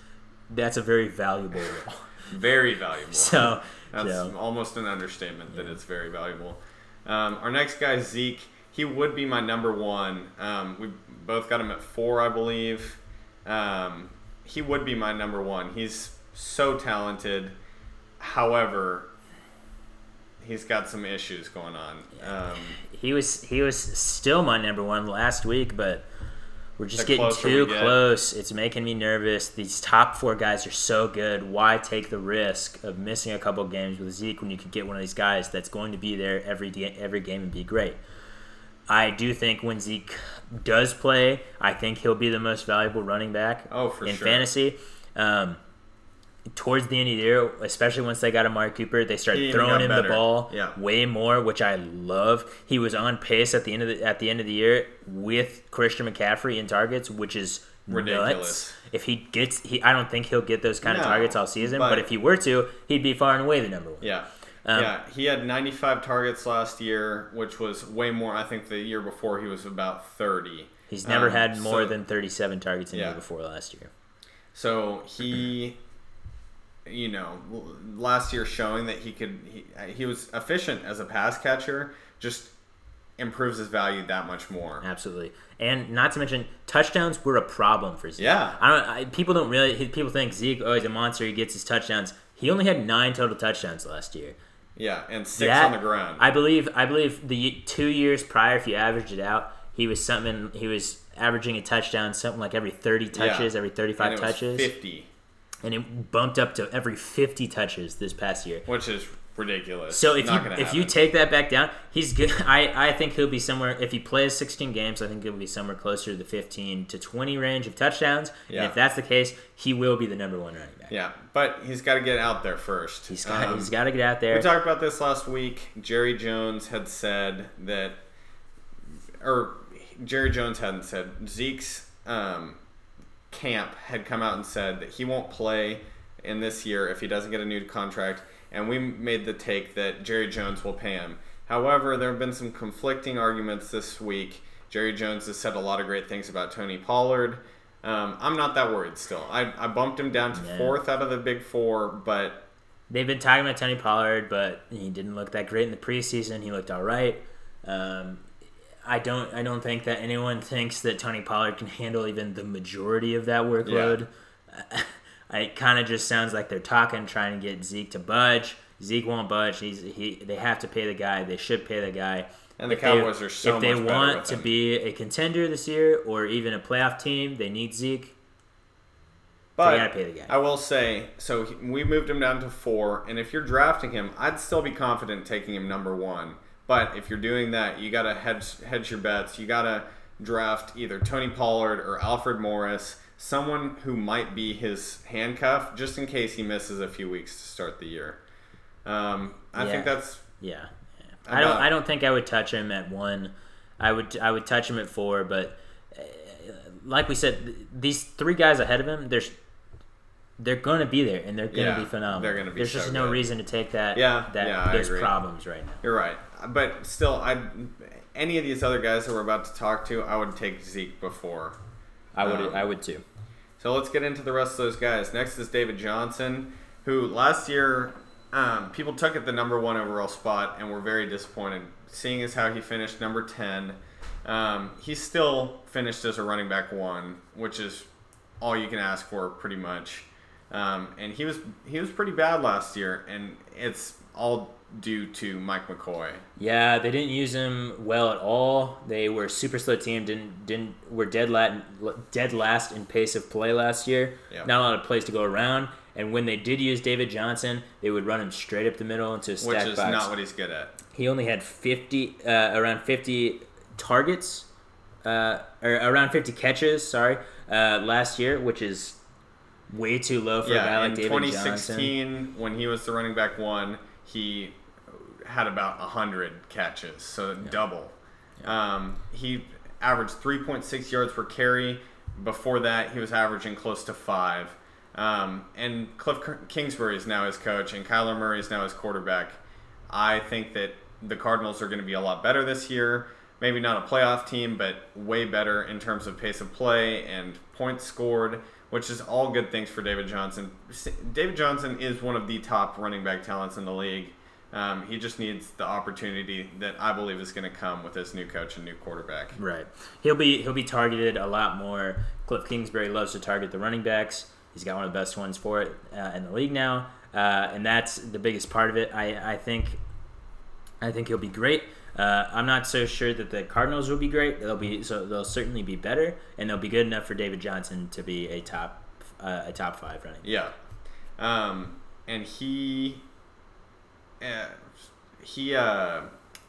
That's a very valuable role. [LAUGHS] Very valuable. [LAUGHS] So, [LAUGHS] That's so almost an understatement that it's very valuable. Um, our next guy, Zeke, he would be my number one. Um, we both got him at four, I believe. Um, he would be my number one. He's so talented. However, he's got some issues going on. Um, he was he was still my number one last week, but We're just getting too get. close. It's making me nervous. These top four guys are so good. Why take the risk of missing a couple games with Zeke when you could get one of these guys that's going to be there every day, every game and be great? I do think when Zeke does play, I think he'll be the most valuable running back Oh, for in sure. fantasy. Um, towards the end of the year, especially once they got Amari Cooper, they He started throwing him the ball Yeah. way more, which I love. He was on pace at the end of the at the end of the year with Christian McCaffrey in targets, which is Ridiculous. Nuts. If he gets, he I don't think he'll get those kind of targets all season. But, but- if he were to, he'd be far and away the number one. Yeah. Um, yeah, he had 95 targets last year, which was way more. I think the year before he was about 30. He's never Um, had more so- than 37 targets in the Yeah. year before last year. So he, you know, last year showing that he could, he, uh, he was efficient as a pass catcher, just improves his value that much more. Absolutely, and not to mention touchdowns were a problem for Zeke. Yeah. I don't. I, people don't really. People think Zeke, oh, he's a monster. He gets his touchdowns. He only had nine total touchdowns last year. Yeah, and six That- on the ground. I believe. I believe the two years prior, if you averaged it out, he was something. He was averaging a touchdown something like every 30 touches, every 35 and it was touches, 50, and it bumped up to every 50 touches this past year. which is ridiculous. So if Not you if you take that back down, he's good. [LAUGHS] I, I think he'll be somewhere. If he plays 16 games, I think he'll be somewhere closer to the 15 to 20 range of touchdowns. Yeah. And if that's the case, he will be the number one running back. yeah, but he's got to get out there first. He's got Um, he's got to get out there. We talked about this last week. Jerry Jones had said that, or Jerry Jones hadn't said. Zeke's um, camp had come out and said that he won't play in this year if he doesn't get a new contract, and we made the take that Jerry Jones will pay him. However, there have been some conflicting arguments this week. Jerry Jones has said a lot of great things about Tony Pollard. Um, I'm not that worried still. I, I bumped him down to Yeah. fourth out of the big four, but They've been talking about Tony Pollard, but he didn't look that great in the preseason. He looked all right. Um, I don't I don't think that anyone thinks that Tony Pollard can handle even the majority of that workload. [LAUGHS] it kind of just sounds like they're talking, trying to get Zeke to budge. Zeke won't budge. He's he. They have to pay the guy. They should pay the guy. And the If Cowboys they, are so if they want to be a contender this year or even a playoff team, they need Zeke. But gotta pay the guy. I will say, so we moved him down to four, and if you're drafting him, I'd still be confident taking him number one. But if you're doing that, you gotta hedge hedge your bets. You gotta draft either Tony Pollard or Alfred Morris, someone who might be his handcuff, just in case he misses a few weeks to start the year. Um, I think that's Yeah, yeah. I don't. I don't think I would touch him at one. I would. I would touch him at four, but uh, like we said, these three guys ahead of him, there's. They're going to be there, and they're going to Yeah, be phenomenal. they're gonna be There's so just no good. reason to take that. Yeah, that yeah, there's problems right now. you're right. But still, I any of these other guys that we're about to talk to, I would take Zeke before. I would. Um, I would too. So let's get into the rest of those guys. Next is David Johnson, who last year um, people took at the number one overall spot and were very disappointed. Seeing as how he finished number 10, um, he still finished as a running back one, which is all you can ask for pretty much. Um, and he was he was pretty bad last year, and it's all due to Mike McCoy. Yeah, they didn't use him well at all. They were a super slow team. Didn't didn't were dead lat, dead last in pace of play last year. Yeah. Not a lot of plays to go around. And when they did use David Johnson, they would run him straight up the middle into a Which is box. not what he's good at. he only had fifty, uh, around fifty targets, uh, or around fifty catches. Sorry, uh, last year, which is way too low for a guy like in David 2016, Johnson. when he was the running back one, he had about 100 catches, so double. Um, he averaged 3.6 yards per carry. Before that, he was averaging close to five. Um, and Cliff Kingsbury is now his coach, and Kyler Murray is now his quarterback. I think that the Cardinals are going to be a lot better this year. Maybe not a playoff team, but way better in terms of pace of play and points scored, which is all good things for David Johnson. David Johnson is one of the top running back talents in the league. Um, he just needs the opportunity that I believe is going to come with his new coach and new quarterback. Right. He'll be he'll be targeted a lot more. Cliff Kingsbury loves to target the running backs. He's got one of the best ones for it uh, in the league now, uh, and that's the biggest part of it. I I think I think he'll be great. Uh, I'm not so sure that the Cardinals will be great. They'll be so they'll certainly be better, and they'll be good enough for David Johnson to be a top uh, a top five running. Yeah, um, and he, uh, he uh,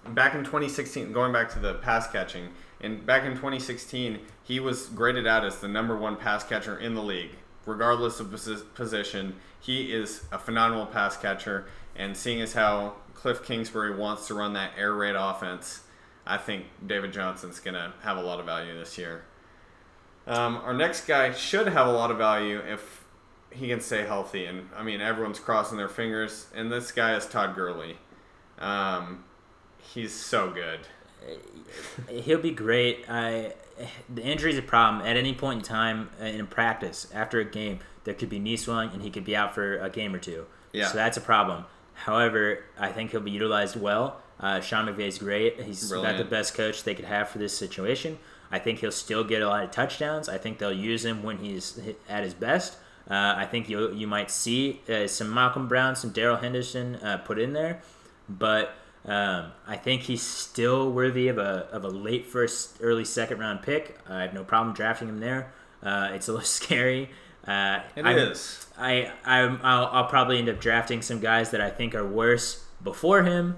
back in 2016, going back to the pass catching, and back in 2016, he was graded out as the number one pass catcher in the league, regardless of position. He is a phenomenal pass catcher, and seeing as how Cliff Kingsbury wants to run that air raid offense, I think David Johnson's gonna have a lot of value this year. Um, our next guy should have a lot of value if he can stay healthy. And I mean, everyone's crossing their fingers. And this guy is Todd Gurley. Um, he's so good. [LAUGHS] He'll be great. I the injury is a problem. At any point in time uh, in practice, after a game, there could be knee swelling, and he could be out for a game or two. Yeah. So that's a problem. However, I think he'll be utilized well. Uh, Sean McVay's great. He's about the best coach they could have for this situation. I think he'll still get a lot of touchdowns. I think they'll use him when he's at his best. Uh, I think you you might see uh, some Malcolm Brown, some Darrell Henderson uh, put in there, but um, I think he's still worthy of a of a late first, early second round pick. I have no problem drafting him there. Uh, it's a little [LAUGHS] scary. Uh, It I'm- is. I I'm, I'll, I'll probably end up drafting some guys that I think are worse before him.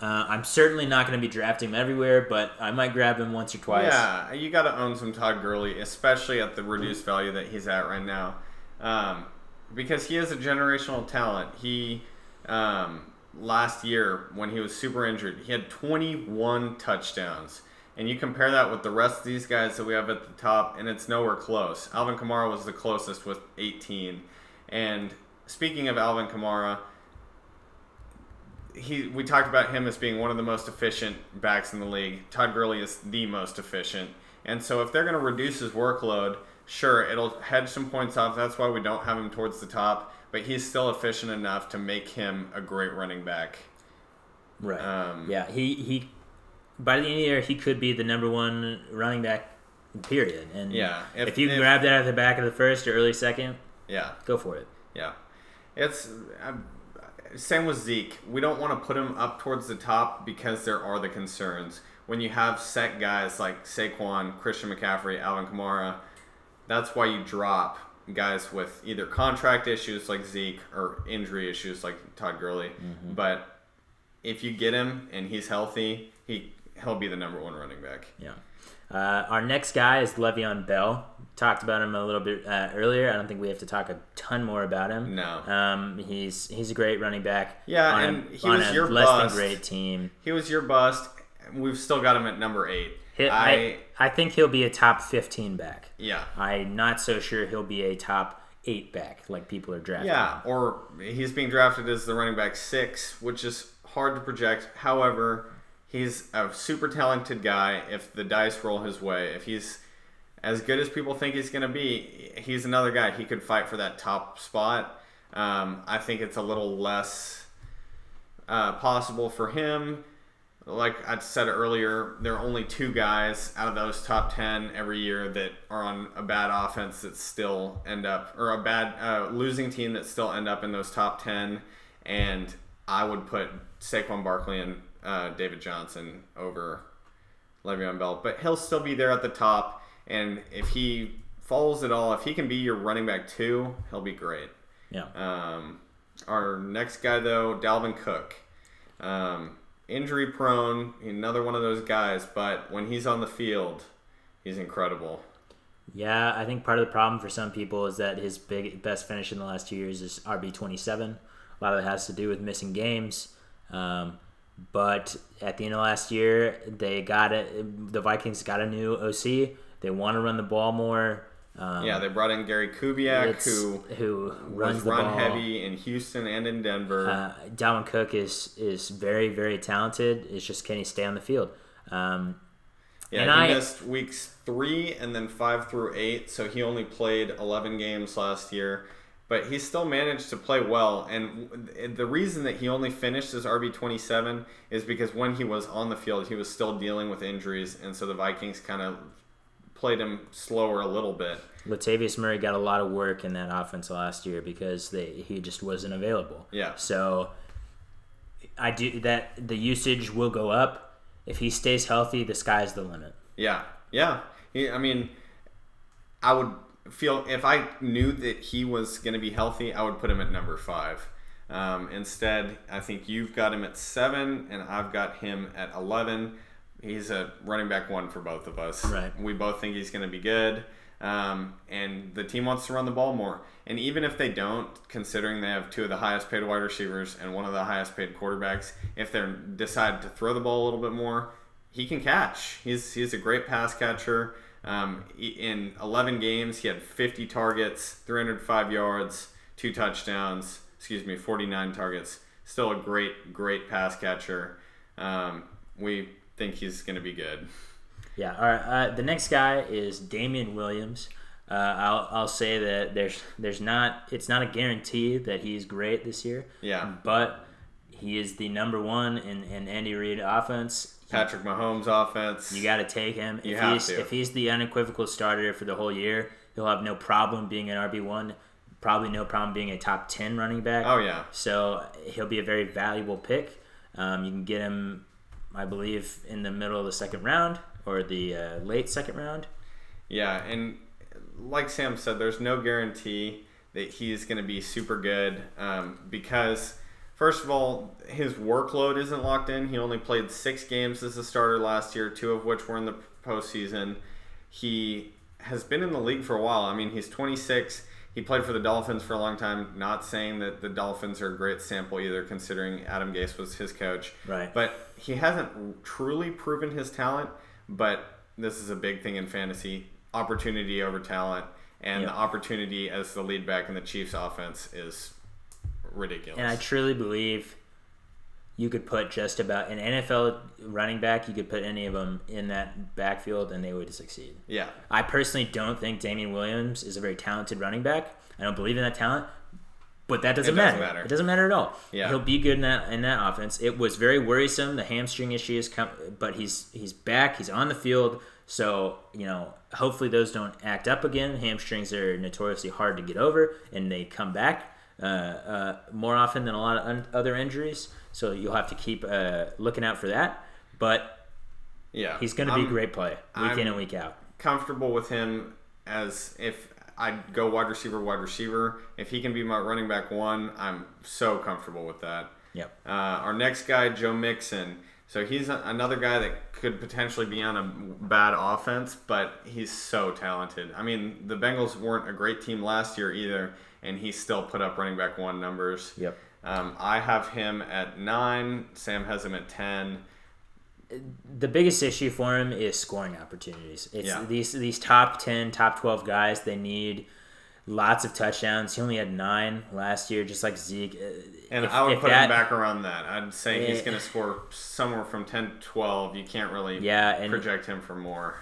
Uh, I'm certainly not going to be drafting him everywhere, but I might grab him once or twice. Yeah, you got to own some Todd Gurley, especially at the reduced value that he's at right now, um, because he is a generational talent. He um, last year when he was super injured, he had 21 touchdowns, and you compare that with the rest of these guys that we have at the top, and it's nowhere close. Alvin Kamara was the closest with 18, and speaking of Alvin Kamara he we talked about him as being one of the most efficient backs in the league. Todd Gurley is the most efficient. And so if they're going to reduce his workload, sure, it'll hedge some points off. That's why we don't have him towards the top, but he's still efficient enough to make him a great running back. Right. Um, yeah. He he. By the end of the year, he could be the number one running back. Period. And Yeah, if, if- you if- grab that at the back of the first or early second, Yeah. go for it. Yeah, it's um, same with Zeke. We don't want to put him up towards the top because there are the concerns. When you have set guys like Saquon, Christian McCaffrey, Alvin Kamara, that's why you drop guys with either contract issues like Zeke or injury issues like Todd Gurley. But if you get him and he's healthy, he he'll be the number one running back. Yeah. Uh, our next guy is Le'Veon Bell. Talked about him a little bit uh, earlier. I don't think we have to talk a ton more about him. No. Um, he's he's a great running back. Yeah, and a, he was your less bust. than great team. He was your bust. We've still got him at number eight. He- I, I think he'll be a top fifteen back. yeah. I'm not so sure he'll be a top eight back like people are drafting. Yeah, or he's being drafted as the running back six, which is hard to project. However, he's a super talented guy. If the dice roll his way, if he's as good as people think he's going to be, he's another guy. He could fight for that top spot. Um, I think it's a little less uh, possible for him. Like I said earlier, there are only two guys out of those top 10 every year that are on a bad offense that still end up, or a bad uh, losing team that still end up in those top 10. And I would put Saquon Barkley and uh, David Johnson over Le'Veon Bell. But he'll still be there at the top. And if he follows it all, if he can be your running back two, he'll be great. Yeah. Um, our next guy, though, Dalvin Cook. Um, injury prone, another one of those guys, but when he's on the field, he's incredible. Yeah, I think part of the problem for some people is that his big best finish in the last two years is RB twenty seven. A lot of it has to do with missing games. Um, but at the end of last year, they got it. The Vikings got a new OC. They want to run the ball more. Um, Yeah, they brought in Gary Kubiak, who who runs was run ball. heavy in Houston and in Denver. Uh, Dalvin Cook is is very very talented. It's just can he stay on the field? Um, yeah, and he I- missed weeks three and then five through eight, so he only played 11 games last year. But he still managed to play well, and the reason that he only finished as RB 27 is because when he was on the field, he was still dealing with injuries, and so the Vikings kind of played him slower a little bit. Latavius Murray got a lot of work in that offense last year because they he just wasn't available. Yeah. So I do that the usage will go up. If he stays healthy, the sky's the limit. Yeah, yeah. He, I mean, I would feel if I knew that he was going to be healthy, I would put him at number five. Um, instead, I think you've got him at seven, and I've got him at eleven. He's a running back one for both of us. Right. We both think he's going to be good, um, and the team wants to run the ball more. And even if they don't, considering they have two of the highest paid wide receivers and one of the highest paid quarterbacks, if they decide to throw the ball a little bit more, he can catch. He's he's a great pass catcher. Um, in 11 games, he had 50 targets, 305 yards, two touchdowns. Excuse me, 49 targets. Still a great, great pass catcher. Um, we think he's going to be good. Yeah. All right. Uh, the next guy is Damien Williams. Uh, I'll, I'll say that there's there's not it's not a guarantee that he's great this year. Yeah. But he is the number one in, in Andy Reid offense. Patrick Mahomes offense. You got to take him. You if have he's to. if he's the unequivocal starter for the whole year, he'll have no problem being an RB one. Probably no problem being a top ten running back. Oh yeah. So he'll be a very valuable pick. Um, you can get him, I believe, in the middle of the second round or the uh, late second round. Yeah, and like Sam said, there's no guarantee that he's going to be super good um, because, first of all, his workload isn't locked in. He only played six games as a starter last year, two of which were in the postseason. He has been in the league for a while. I mean, he's 26. He played for the Dolphins for a long time. Not saying that the Dolphins are a great sample either, considering Adam Gase was his coach. Right. But he hasn't truly proven his talent. But this is a big thing in fantasy opportunity over talent. And Yeah. the opportunity as the lead back in the Chiefs offense is ridiculous. And I truly believe you could put just about an NFL running back. You could put any of them in that backfield, and they would succeed. yeah. I personally don't think Damien Williams is a very talented running back. I don't believe in that talent, but that doesn't, It doesn't matter. matter. It doesn't matter at all. Yeah. He'll be good in that in that offense. It was very worrisome the hamstring issues, come, but he's he's back. He's on the field. So you know, hopefully those don't act up again. Hamstrings are notoriously hard to get over, and they come back uh, uh, more often than a lot of un- other injuries. So you'll have to keep uh, looking out for that. But Yeah. he's going to be a I'm great play week in I'm- and week out. comfortable with him as if I'd go wide receiver, wide receiver. If he can be my running back one, I'm so comfortable with that. Yep. Uh, our next guy, Joe Mixon. So he's a, another guy that could potentially be on a bad offense, but he's so talented. I mean, the Bengals weren't a great team last year either, and he still put up running back one numbers. Yep. Um, I have him at nine. Sam has him at ten. the biggest issue for him is scoring opportunities. It's Yeah. these these top ten, top twelve guys. They need lots of touchdowns. He only had nine last year, just like Zeke. Uh, And if- I would put that- him back around that. I'd say he's Eh. going to score somewhere from 10 to 12. You can't really Yeah, project him for more.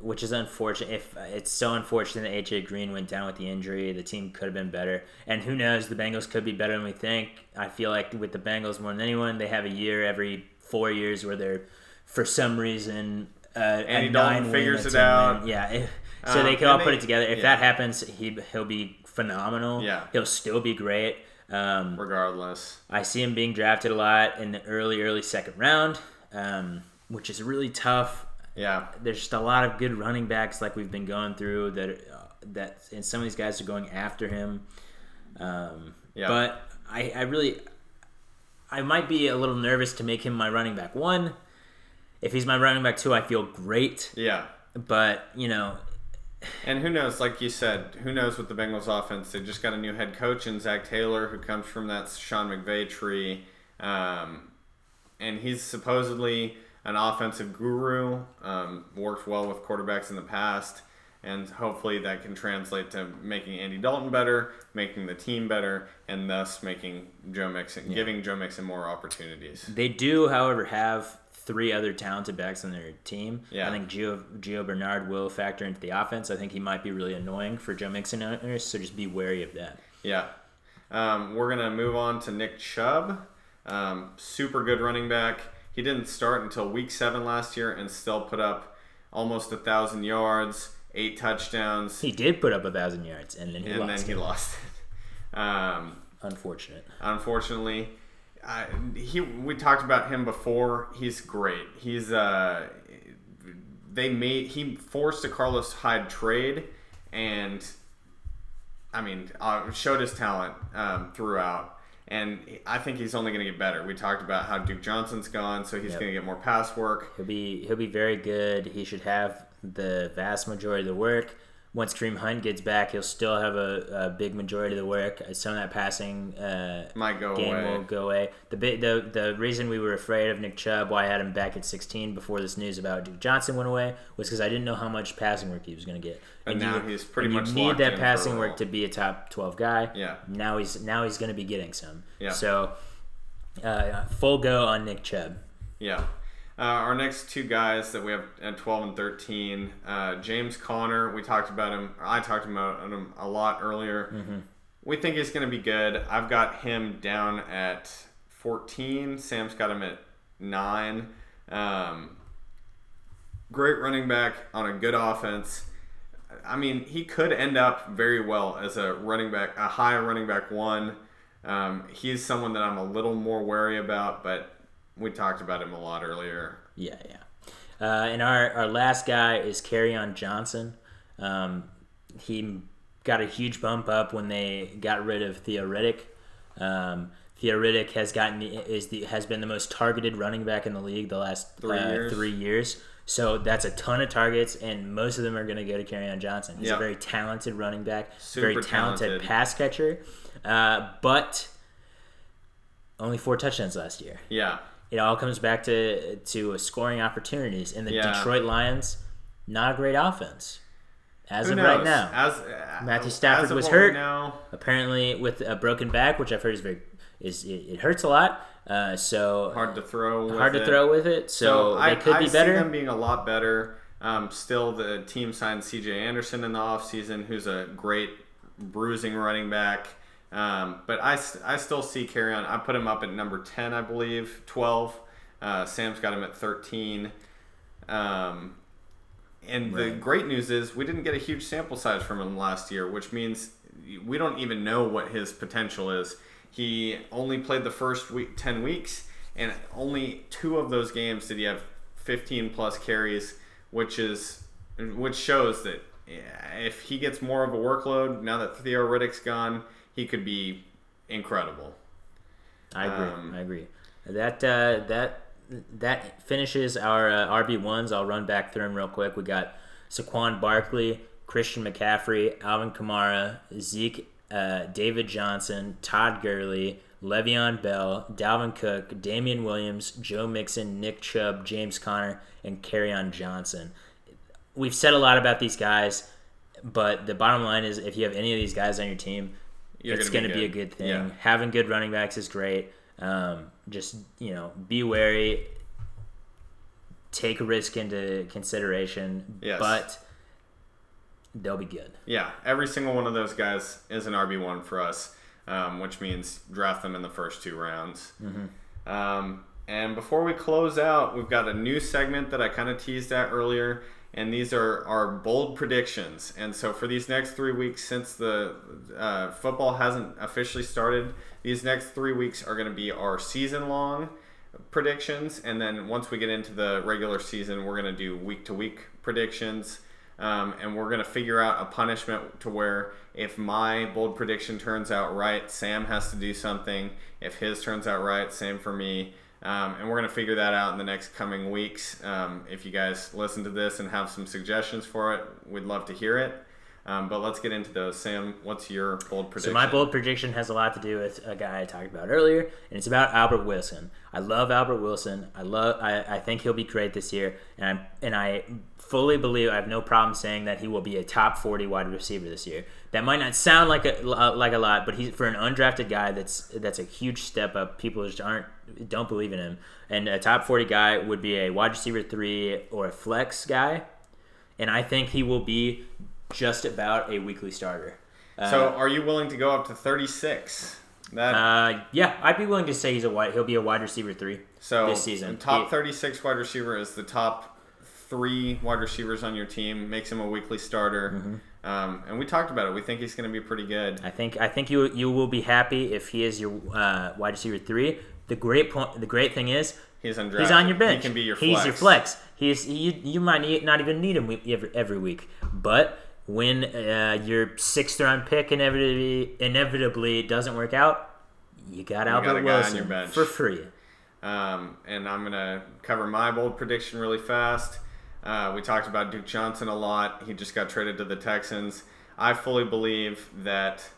Which is unfortunate. If it's so unfortunate that AJ Green went down with the injury, the team could have been better. And who knows, the Bengals could be better than we think. I feel like with the Bengals more than anyone, they have a year every four years where they're, for some reason, uh, Andy a Dalton nine figures it out. win. Yeah, if- so Um, they could all and put it together. If yeah. that happens, he he'll be phenomenal. Yeah. he'll still be great. Um, Regardless. I see him being drafted a lot in the early, early second round, um, which is really tough Yeah. there's just a lot of good running backs like we've been going through that uh, that and some of these guys are going after him. Um, Yeah. But I, I really I might be a little nervous to make him my running back one. If he's my running back two, I feel great. Yeah. But you know, And who knows, like you said, who knows with the Bengals offense? They just got a new head coach in Zac Taylor, who comes from that Sean McVay tree. Um, and he's supposedly an offensive guru, um, worked well with quarterbacks in the past. And hopefully that can translate to making Andy Dalton better, making the team better, and thus making Joe Mixon, giving Joe Mixon more opportunities. they do, however, have three other talented backs on their team. Yeah. I think Gio, Gio Bernard will factor into the offense. I think he might be really annoying for Joe Mixon owners, so just be wary of that. Yeah. Um, we're going to move on to Nick Chubb. Um, super good running back. He didn't start until week seven last year and still put up almost a thousand yards, eight touchdowns, He did put up a thousand yards, and then he and lost. then he it. lost it. [LAUGHS] Um, Unfortunate. unfortunately, I, he we talked about him before. He's great. He's uh, they made he forced a Carlos Hyde trade, and I mean uh, showed his talent um, throughout. And I think he's only going to get better. We talked about how Duke Johnson's gone, so he's Yep. going to get more pass work. He'll be he'll be very good. He should have the vast majority of the work. Once Kareem Hunt gets back, he'll still have a, a big majority of the work. Some of that passing uh, Might go game away. will go away. The bit the the reason we were afraid of Nick Chubb, why I had him back at 16 before this news about Duke Johnson went away, was because I didn't know how much passing work he was going to get. And now he's pretty and much you need that in passing work to be a top 12 guy. Yeah. Now he's now he's going to be getting some. Yeah. So uh, full go on Nick Chubb. Yeah. Uh, our next two guys that we have at 12 and 13, uh, James Conner, we talked about him, I talked about him a lot earlier. We think he's going to be good. I've got him down at 14. Sam's got him at 9. Um, great running back on a good offense. I mean, he could end up very well as a running back, a high running back one. Um, he's someone that I'm a little more wary about, but we talked about him a lot earlier. Yeah, yeah. Uh, and our, our last guy is on Johnson. Um, he got a huge bump up when they got rid of Theo Riddick. Um, Theo Riddick has gotten is the has been the most targeted running back in the league the last Three uh, years. three years. So that's a ton of targets, and most of them are going to go to on Johnson. He's Yeah. a very talented running back, Super very talented, talented. pass catcher, uh, but only four touchdowns last year Yeah, it all comes back to to scoring opportunities. And the Yeah. Detroit Lions, not a great offense as who of knows? right now. As uh, Matthew Stafford as was hurt. Apparently, with a broken back, which I've heard is very is it, it hurts a lot. Uh, so hard to throw. with hard to it. throw with it. So, I, they could I be see better. them being a lot better. Um, still, the team signed C.J. Anderson in the offseason, who's a great bruising running back. Um, but I, I still see Kerryon. I put him up at number 10, I believe, 12. Uh, Sam's got him at 13. Um, and the great news is we didn't get a huge sample size from him last year, which means we don't even know what his potential is. He only played the first week, 10 weeks, and only two of those games did he have 15 plus carries, which is which shows that yeah, if he gets more of a workload now that Theo Riddick's gone, he could be incredible. I agree. Um, I agree. That uh, that that finishes our uh, RB ones. I'll run back through them real quick. We got Saquon Barkley, Christian McCaffrey, Alvin Kamara, Zeke, uh, David Johnson, Todd Gurley, Le'Veon Bell, Dalvin Cook, Damien Williams, Joe Mixon, Nick Chubb, James Conner, and on Johnson. We've said a lot about these guys, but the bottom line is if you have any of these guys on your team, You're it's gonna be be a good. thing. Yeah. Having good running backs is great. Um, just you know, be wary. Take risk into consideration, Yes. but they'll be good. Yeah, every single one of those guys is an RB one for us, um, which means draft them in the first two rounds. Um, and before we close out, we've got a new segment that I kind of teased at earlier, and these are our bold predictions. And so for these next three weeks, since the uh, football hasn't officially started, these next three weeks are going to be our season long predictions, and then once we get into the regular season, we're going to do week to week predictions. Um, and we're going to figure out a punishment to where if my bold prediction turns out right, Sam has to do something. If his turns out right, same for me. Um, and we're going to figure that out in the next coming weeks. Um, if you guys listen to this and have some suggestions for it, we'd love to hear it. Um, but let's get into those. Sam, what's your bold prediction? So my bold prediction has a lot to do with a guy I talked about earlier, and it's about Albert Wilson. I love Albert Wilson. I love. I, I think he'll be great this year, and I and I fully believe I have no problem saying that he will be a top forty wide receiver this year. That might not sound like a like a lot, but he's for an undrafted guy. That's that's a huge step up. People just aren't don't believe in him, and a top forty guy would be a wide receiver three or a flex guy, and I think he will be just about a weekly starter. so are you willing to go up to 36? That Uh, yeah, I'd be willing to say he's a wide. He'll be a wide receiver three So this season. top He- 36 wide receiver is the top three wide receivers on your team. Makes him a weekly starter. Mm-hmm. Um, and we talked about it. We think he's going to be pretty good. I think I think you you will be happy if he is your uh, wide receiver three. The great point. The great thing is He's undrafted. he's on your bench. He can be your He's flex. your flex. He's you. You might need, not even need him every, every week, but when uh, your sixth round pick inevitably inevitably doesn't work out, you got Albert got Wilson for free. Um, and I'm going to cover my bold prediction really fast. Uh, we talked about Duke Johnson a lot. He just got traded to the Texans. I fully believe that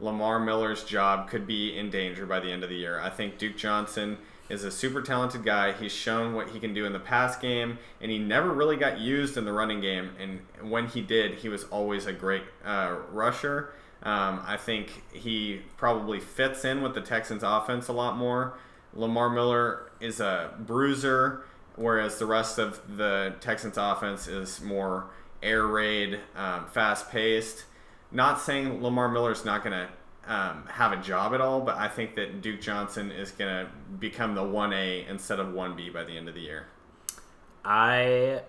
Lamar Miller's job could be in danger by the end of the year. I think Duke Johnson is a super talented guy. He's shown what he can do in the pass game, and he never really got used in the running game. And when he did, he was always a great uh, rusher. Um, I think he probably fits in with the Texans' offense a lot more. Lamar Miller is a bruiser, whereas the rest of the Texans' offense is more air raid, um, fast paced. Not saying Lamar Miller's not going to um, have a job at all, but I think that Duke Johnson is going to become the 1A instead of 1B by the end of the year. I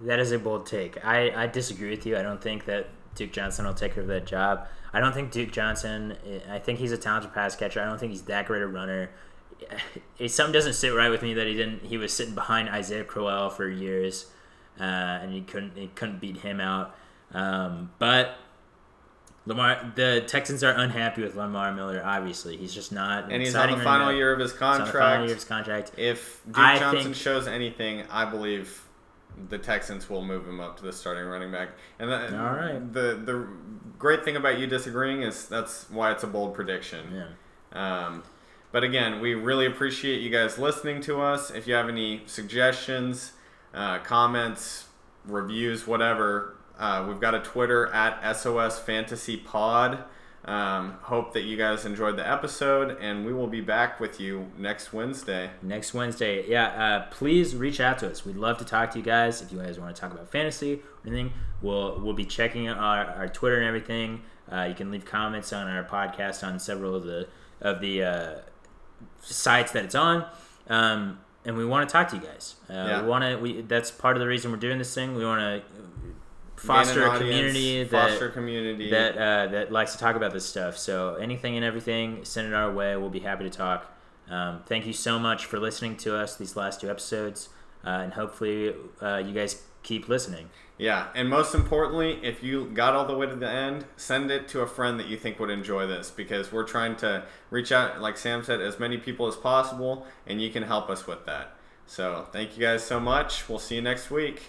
that is a bold take. I, I disagree with you. I don't think that Duke Johnson will take over that job. I don't think Duke Johnson. I think he's a talented pass catcher. I don't think he's that great a runner. [LAUGHS] It, something doesn't sit right with me that he didn't. He was sitting behind Isaiah Crowell for years, uh, and he couldn't. He couldn't beat him out. Um, but Lamar, the Texans are unhappy with Lamar Miller. Obviously, he's just not. And he's on the final year of his the final contract. year of his contract. If Duke I Johnson think- shows anything, I believe the Texans will move him up to the starting running back. And the, All right. the the great thing about you disagreeing is that's why it's a bold prediction. Yeah. Um, but again, we really appreciate you guys listening to us. If you have any suggestions, uh, comments, reviews, whatever, uh, we've got a Twitter at SOS Fantasy Pod. Um, hope that you guys enjoyed the episode, and we will be back with you next Wednesday. next Wednesday. Yeah, uh, please reach out to us. We'd love to talk to you guys. If you guys want to talk about fantasy or anything, we'll we'll be checking our, our Twitter and everything. Uh, you can leave comments on our podcast on several of the of the uh, sites that it's on. Um, and we want to talk to you guys. Uh, Yeah. We want to. We that's part of the reason we're doing this thing. We want to foster a audience, community that foster a community. that uh, that likes to talk about this stuff. So anything and everything, send it our way. We'll be happy to talk. Um, thank you so much for listening to us these last two episodes, uh, and hopefully uh, you guys keep listening. Yeah, and most importantly, if you got all the way to the end, send it to a friend that you think would enjoy this because we're trying to reach out, like Sam said, as many people as possible, and you can help us with that. So, thank you guys so much. We'll see you next week.